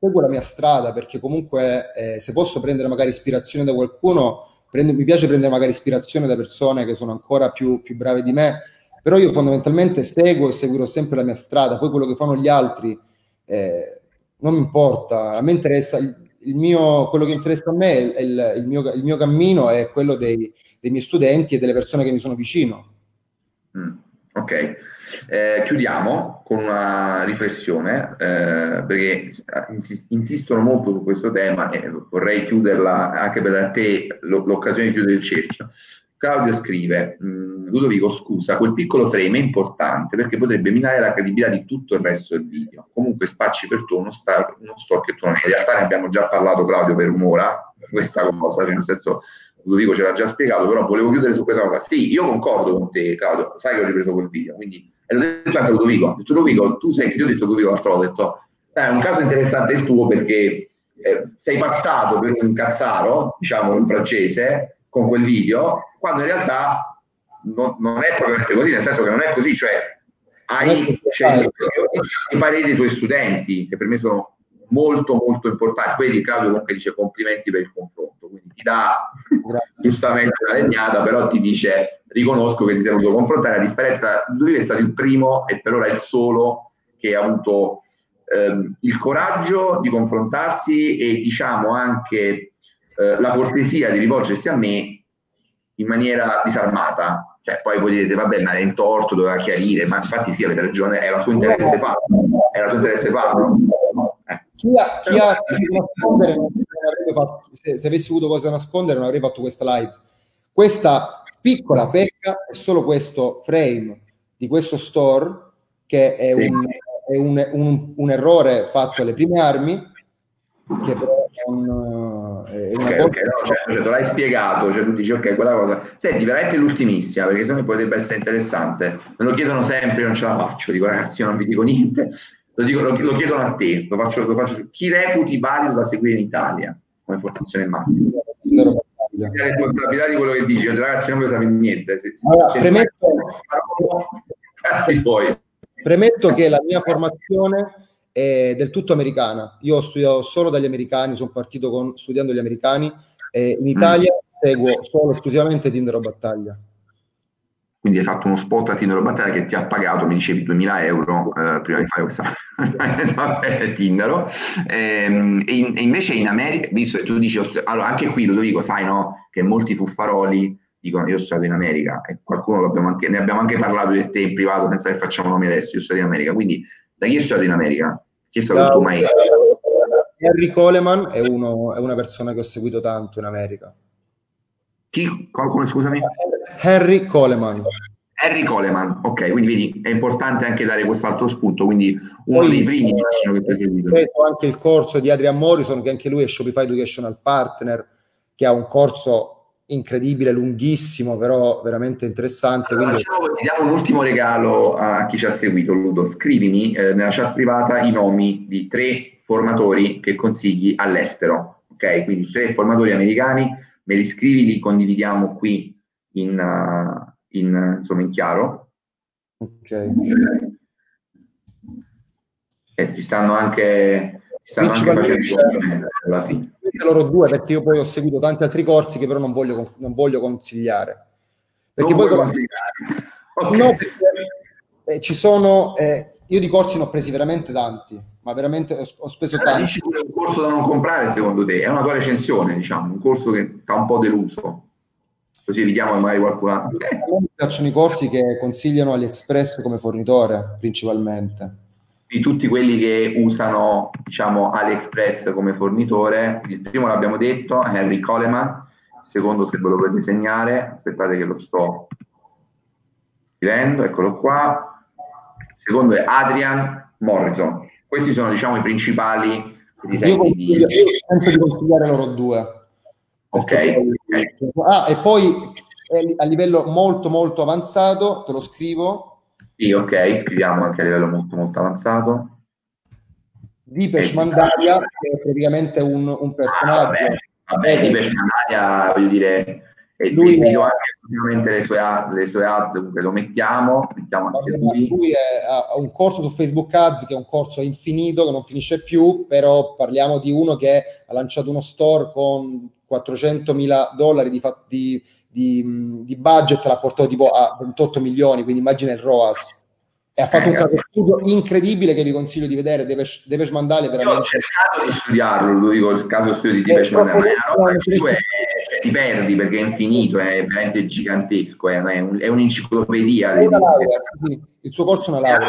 seguo la mia strada perché comunque eh, se posso prendere magari ispirazione da qualcuno, prendo, mi piace prendere magari ispirazione da persone che sono ancora più, più brave di me, però io fondamentalmente seguo e seguirò sempre la mia strada, poi quello che fanno gli altri eh, non mi importa, a me interessa il, il mio, quello che interessa a me è il, il, mio, il mio, cammino è quello dei, dei, miei studenti e delle persone che mi sono vicino. Mm, ok. Eh, chiudiamo con una riflessione, eh, perché insistono molto su questo tema e vorrei chiuderla anche per te l'occasione di chiudere il cerchio. Claudio scrive, mm, Ludovico scusa, quel piccolo frame è importante perché potrebbe minare la credibilità di tutto il resto del video. Comunque spacci per tu uno, star, uno store che tu non hai. In realtà ne abbiamo già parlato Claudio per un'ora, questa cosa, cioè nel senso Ludovico ce l'ha già spiegato, però volevo chiudere su questa cosa. Sì, io concordo con te Claudio, sai che ho ripreso quel video, quindi e l'ho detto anche a Ludovico, ho detto Ludovico, tu sei, io ho detto Ludovico l'altra volta, ho detto, è un caso interessante il tuo perché eh, sei passato per un cazzaro, diciamo in francese, con quel video, quando in realtà non, non è proprio così, nel senso che non è così, cioè hai cioè, i pareri dei tuoi studenti, che per me sono molto molto importanti. Vedi Claudio comunque dice complimenti per il confronto, quindi ti dà giustamente una legnata, però ti dice riconosco che ti sei voluto confrontare, a differenza di lui è stato il primo e per ora il solo che ha avuto ehm, il coraggio di confrontarsi e diciamo anche eh, la cortesia di rivolgersi a me in maniera disarmata. Cioè, poi voi direte, vabbè, ma è in torto, doveva chiarire, ma infatti sì, avete ragione, era suo interesse farlo, era suo interesse farlo. Eh. Chi ha, chi ha nascondere, fatto, se, se avessi avuto cose da nascondere non avrei fatto questa live. Questa piccola pecca è solo questo frame di questo store che è, sì. un, è un, un, un, errore fatto alle prime armi che però è, un, è una okay, cosa okay, no, cioè, cioè, te l'hai spiegato cioè tu dici ok quella cosa senti veramente l'ultimissima perché secondo me potrebbe essere interessante me lo chiedono sempre io non ce la faccio dico ragazzi io non vi dico niente lo, dico, lo, lo chiedono a te lo faccio, lo faccio chi reputi valido da seguire in Italia come formazione in marketing. La responsabilità di quello che dici, ragazzi, non voi sapete niente. Se, allora, premetto, cazzi poi. premetto che la mia formazione è del tutto americana. Io ho studiato solo dagli americani, sono partito con, studiando gli americani e in Italia mm. seguo solo esclusivamente Tinder o Battaglia quindi hai fatto uno spot a Tinder Battaglia che ti ha pagato, mi dicevi, 2000 euro eh, prima di fare questa Tinder. Ehm, e, in, e, invece in America, visto che tu dici, allora anche qui lo dico, sai no, che molti fuffaroli dicono io sono stato in America e qualcuno anche, ne abbiamo anche parlato di te in privato senza che facciamo nomi adesso, io sono stato in America, quindi da chi è stato in America? Chi è stato da, tu mai? Harry Coleman è, uno, è una persona che ho seguito tanto in America. Chi? Come, scusami? Harry Coleman. Harry Coleman, ok, quindi vedi, è importante anche dare quest'altro spunto, quindi uno Poi, dei primi eh, che hai seguito. anche il corso di Adrian Morrison, che anche lui è Shopify Educational Partner, che ha un corso incredibile, lunghissimo, però veramente interessante. Allora, quindi... diciamo, ti diamo un ultimo regalo a chi ci ha seguito, Ludo. Scrivimi eh, nella chat privata i nomi di tre formatori che consigli all'estero, ok? Quindi tre formatori americani me li scrivi, li condividiamo qui in, uh, in, insomma, in chiaro. Ok. E ci stanno anche, ci stanno anche facendo alla fine. Loro due, perché io poi ho seguito tanti altri corsi che però non voglio, non voglio consigliare. Perché non poi consigliare. Okay. No, perché, eh, ci sono, eh, io di corsi ne ho presi veramente tanti ma veramente ho, ho speso tanto. Dici un corso da non comprare secondo te? È una tua recensione, diciamo, un corso che sta un po' deluso. Così evitiamo magari qualcun altro... Eh. Mi piacciono i corsi che consigliano AliExpress come fornitore, principalmente. Di tutti quelli che usano, diciamo, AliExpress come fornitore, il primo l'abbiamo detto, Henry Coleman, il secondo se ve lo volete segnare, aspettate che lo sto scrivendo, eccolo qua. Secondo è Adrian Morrison questi sono diciamo i principali ti io di... Io sento di consigliare loro due. Ok. Poi... Ah, e poi a livello molto molto avanzato, te lo scrivo. Sì, ok, scriviamo anche a livello molto molto avanzato. Dipesh Mandaria, è praticamente un, un personaggio. Ah, vabbè, vabbè Dipesh Mandaria, voglio dire, e lui video anche continuamente le sue, le sue ads, comunque lo mettiamo, mettiamo anche lui. Lui è, ha un corso su Facebook Ads che è un corso infinito, che non finisce più, però parliamo di uno che ha lanciato uno store con 400 mila dollari di, di, di, di budget, l'ha portato tipo a 28 milioni, quindi immagina il ROAS. E ha fatto eh, un caso studio incredibile che vi consiglio di vedere. Depeche, Depeche Mandale veramente. Ho cercato di studiarlo, lo dico il caso studio di Depeche Mandale, ma è una roba che tu è, cioè, ti perdi perché è infinito, è veramente gigantesco, è, è, un, è un'enciclopedia. È laurea, sì, il suo corso è una laurea.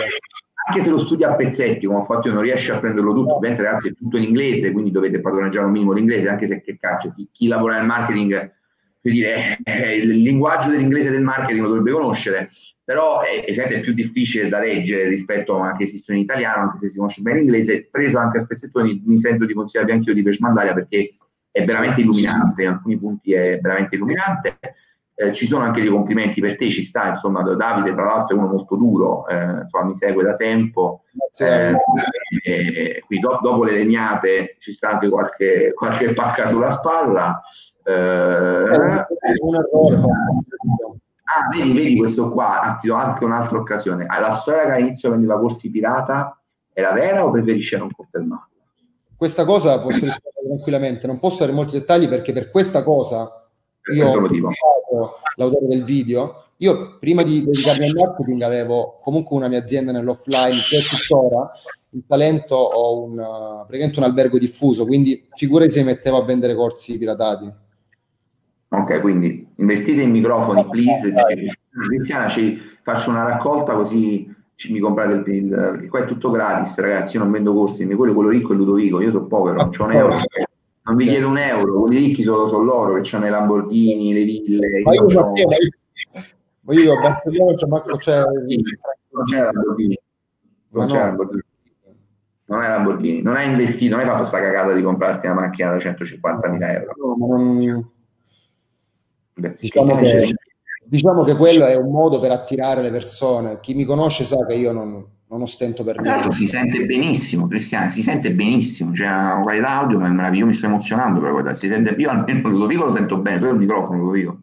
Anche se lo studi a pezzetti, come ho fatto io, non riesci a prenderlo tutto, ovviamente ragazzi è tutto in inglese, quindi dovete padroneggiare un minimo l'inglese, anche se che cazzo, chi, chi lavora nel marketing, per dire, eh, il linguaggio dell'inglese del marketing lo dovrebbe conoscere, però è, è più difficile da leggere rispetto a che esistono in italiano, anche se si conosce bene l'inglese, preso anche a spezzettoni, mi sento di consigliarvi anche io di Mandalia perché è veramente illuminante, in alcuni punti è veramente illuminante. Eh, ci sono anche dei complimenti per te, ci sta, insomma, Davide tra l'altro è uno molto duro, eh, insomma, mi segue da tempo, eh, eh, qui do, dopo le legnate ci sta anche qualche, qualche pacca sulla spalla. Eh, errore. Ah, vedi, vedi questo qua, ah, ti do anche un'altra occasione. Ah, la storia che all'inizio vendeva corsi pirata era vera o preferisce non confermarla? Questa cosa posso rispondere tranquillamente, non posso dare molti dettagli perché per questa cosa io ho l'autore del video. Io prima di dedicarmi al marketing avevo comunque una mia azienda nell'offline che è tuttora in Salento ho un, praticamente un albergo diffuso, quindi figurati se mi mettevo a vendere corsi piratati. Ok, quindi investite in microfoni, please. Cristiana, ci faccio una raccolta così ci, mi comprate il, il, perché qua è tutto gratis, ragazzi. Io non vendo corsi, mi quello, quello ricco è Ludovico. Io sono povero, non c'ho un euro. Non vi chiedo un euro, quelli ricchi sono, sono loro che hanno i Lamborghini, le ville. Ma io, io, ma io a Barcellona c'è Marco c'è non c'è Lamborghini. Non c'è Lamborghini. Non è Lamborghini, non hai investito, non hai fatto sta cagata di comprarti una macchina da 150.000 euro. No, non diciamo, che, diciamo che quello è un modo per attirare le persone. Chi mi conosce sa che io non, non ostento per niente. Si sente benissimo, Cristiano, si sente benissimo, c'è una qualità audio ma è meraviglioso, io mi sto emozionando per guardare, si sente, io almeno lo dico, lo sento bene, tu il microfono lo dico.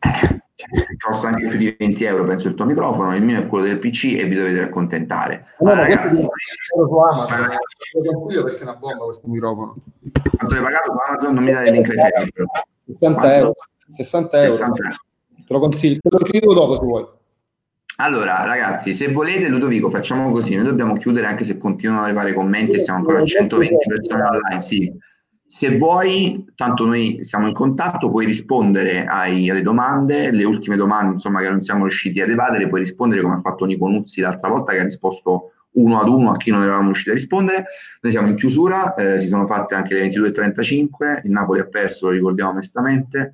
Eh, costa anche più di 20 euro penso il tuo microfono, il mio è quello del PC e vi dovete accontentare. No, ma ragazzi, su Amazon, lo perché è una bomba questo microfono. Quanto hai pagato su Amazon? Non mi dai link 60 euro. 60 euro. 60 euro. Te lo consiglio, te lo scrivo dopo se vuoi. Allora, ragazzi, se volete, Ludovico, facciamo così. Noi dobbiamo chiudere anche se continuano ad arrivare commenti e siamo ancora a 120 persone online. Sì. Se vuoi, tanto noi siamo in contatto, puoi rispondere ai, alle domande, le ultime domande insomma, che non siamo riusciti a evadere, puoi rispondere come ha fatto Nico Nuzzi l'altra volta che ha risposto uno ad uno a chi non eravamo riusciti a rispondere. Noi siamo in chiusura, eh, si sono fatte anche le 22.35, il Napoli ha perso, lo ricordiamo onestamente.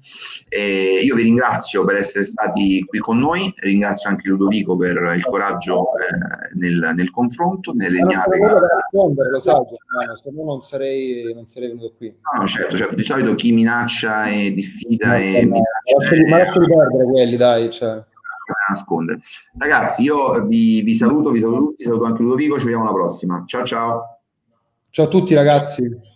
E io vi ringrazio per essere stati qui con noi, ringrazio anche Ludovico per il coraggio eh, nel, nel, confronto, nelle legnate. Non per rispondere, lo sai, se no non sarei, non sarei venuto qui. No, certo, certo, di solito chi minaccia e diffida no, e no, minaccia... Ma lasciali perdere quelli, dai, cioè nascondere. Ragazzi, io vi, vi saluto, vi saluto tutti, saluto anche Ludovico, ci vediamo alla prossima. Ciao ciao. Ciao a tutti ragazzi.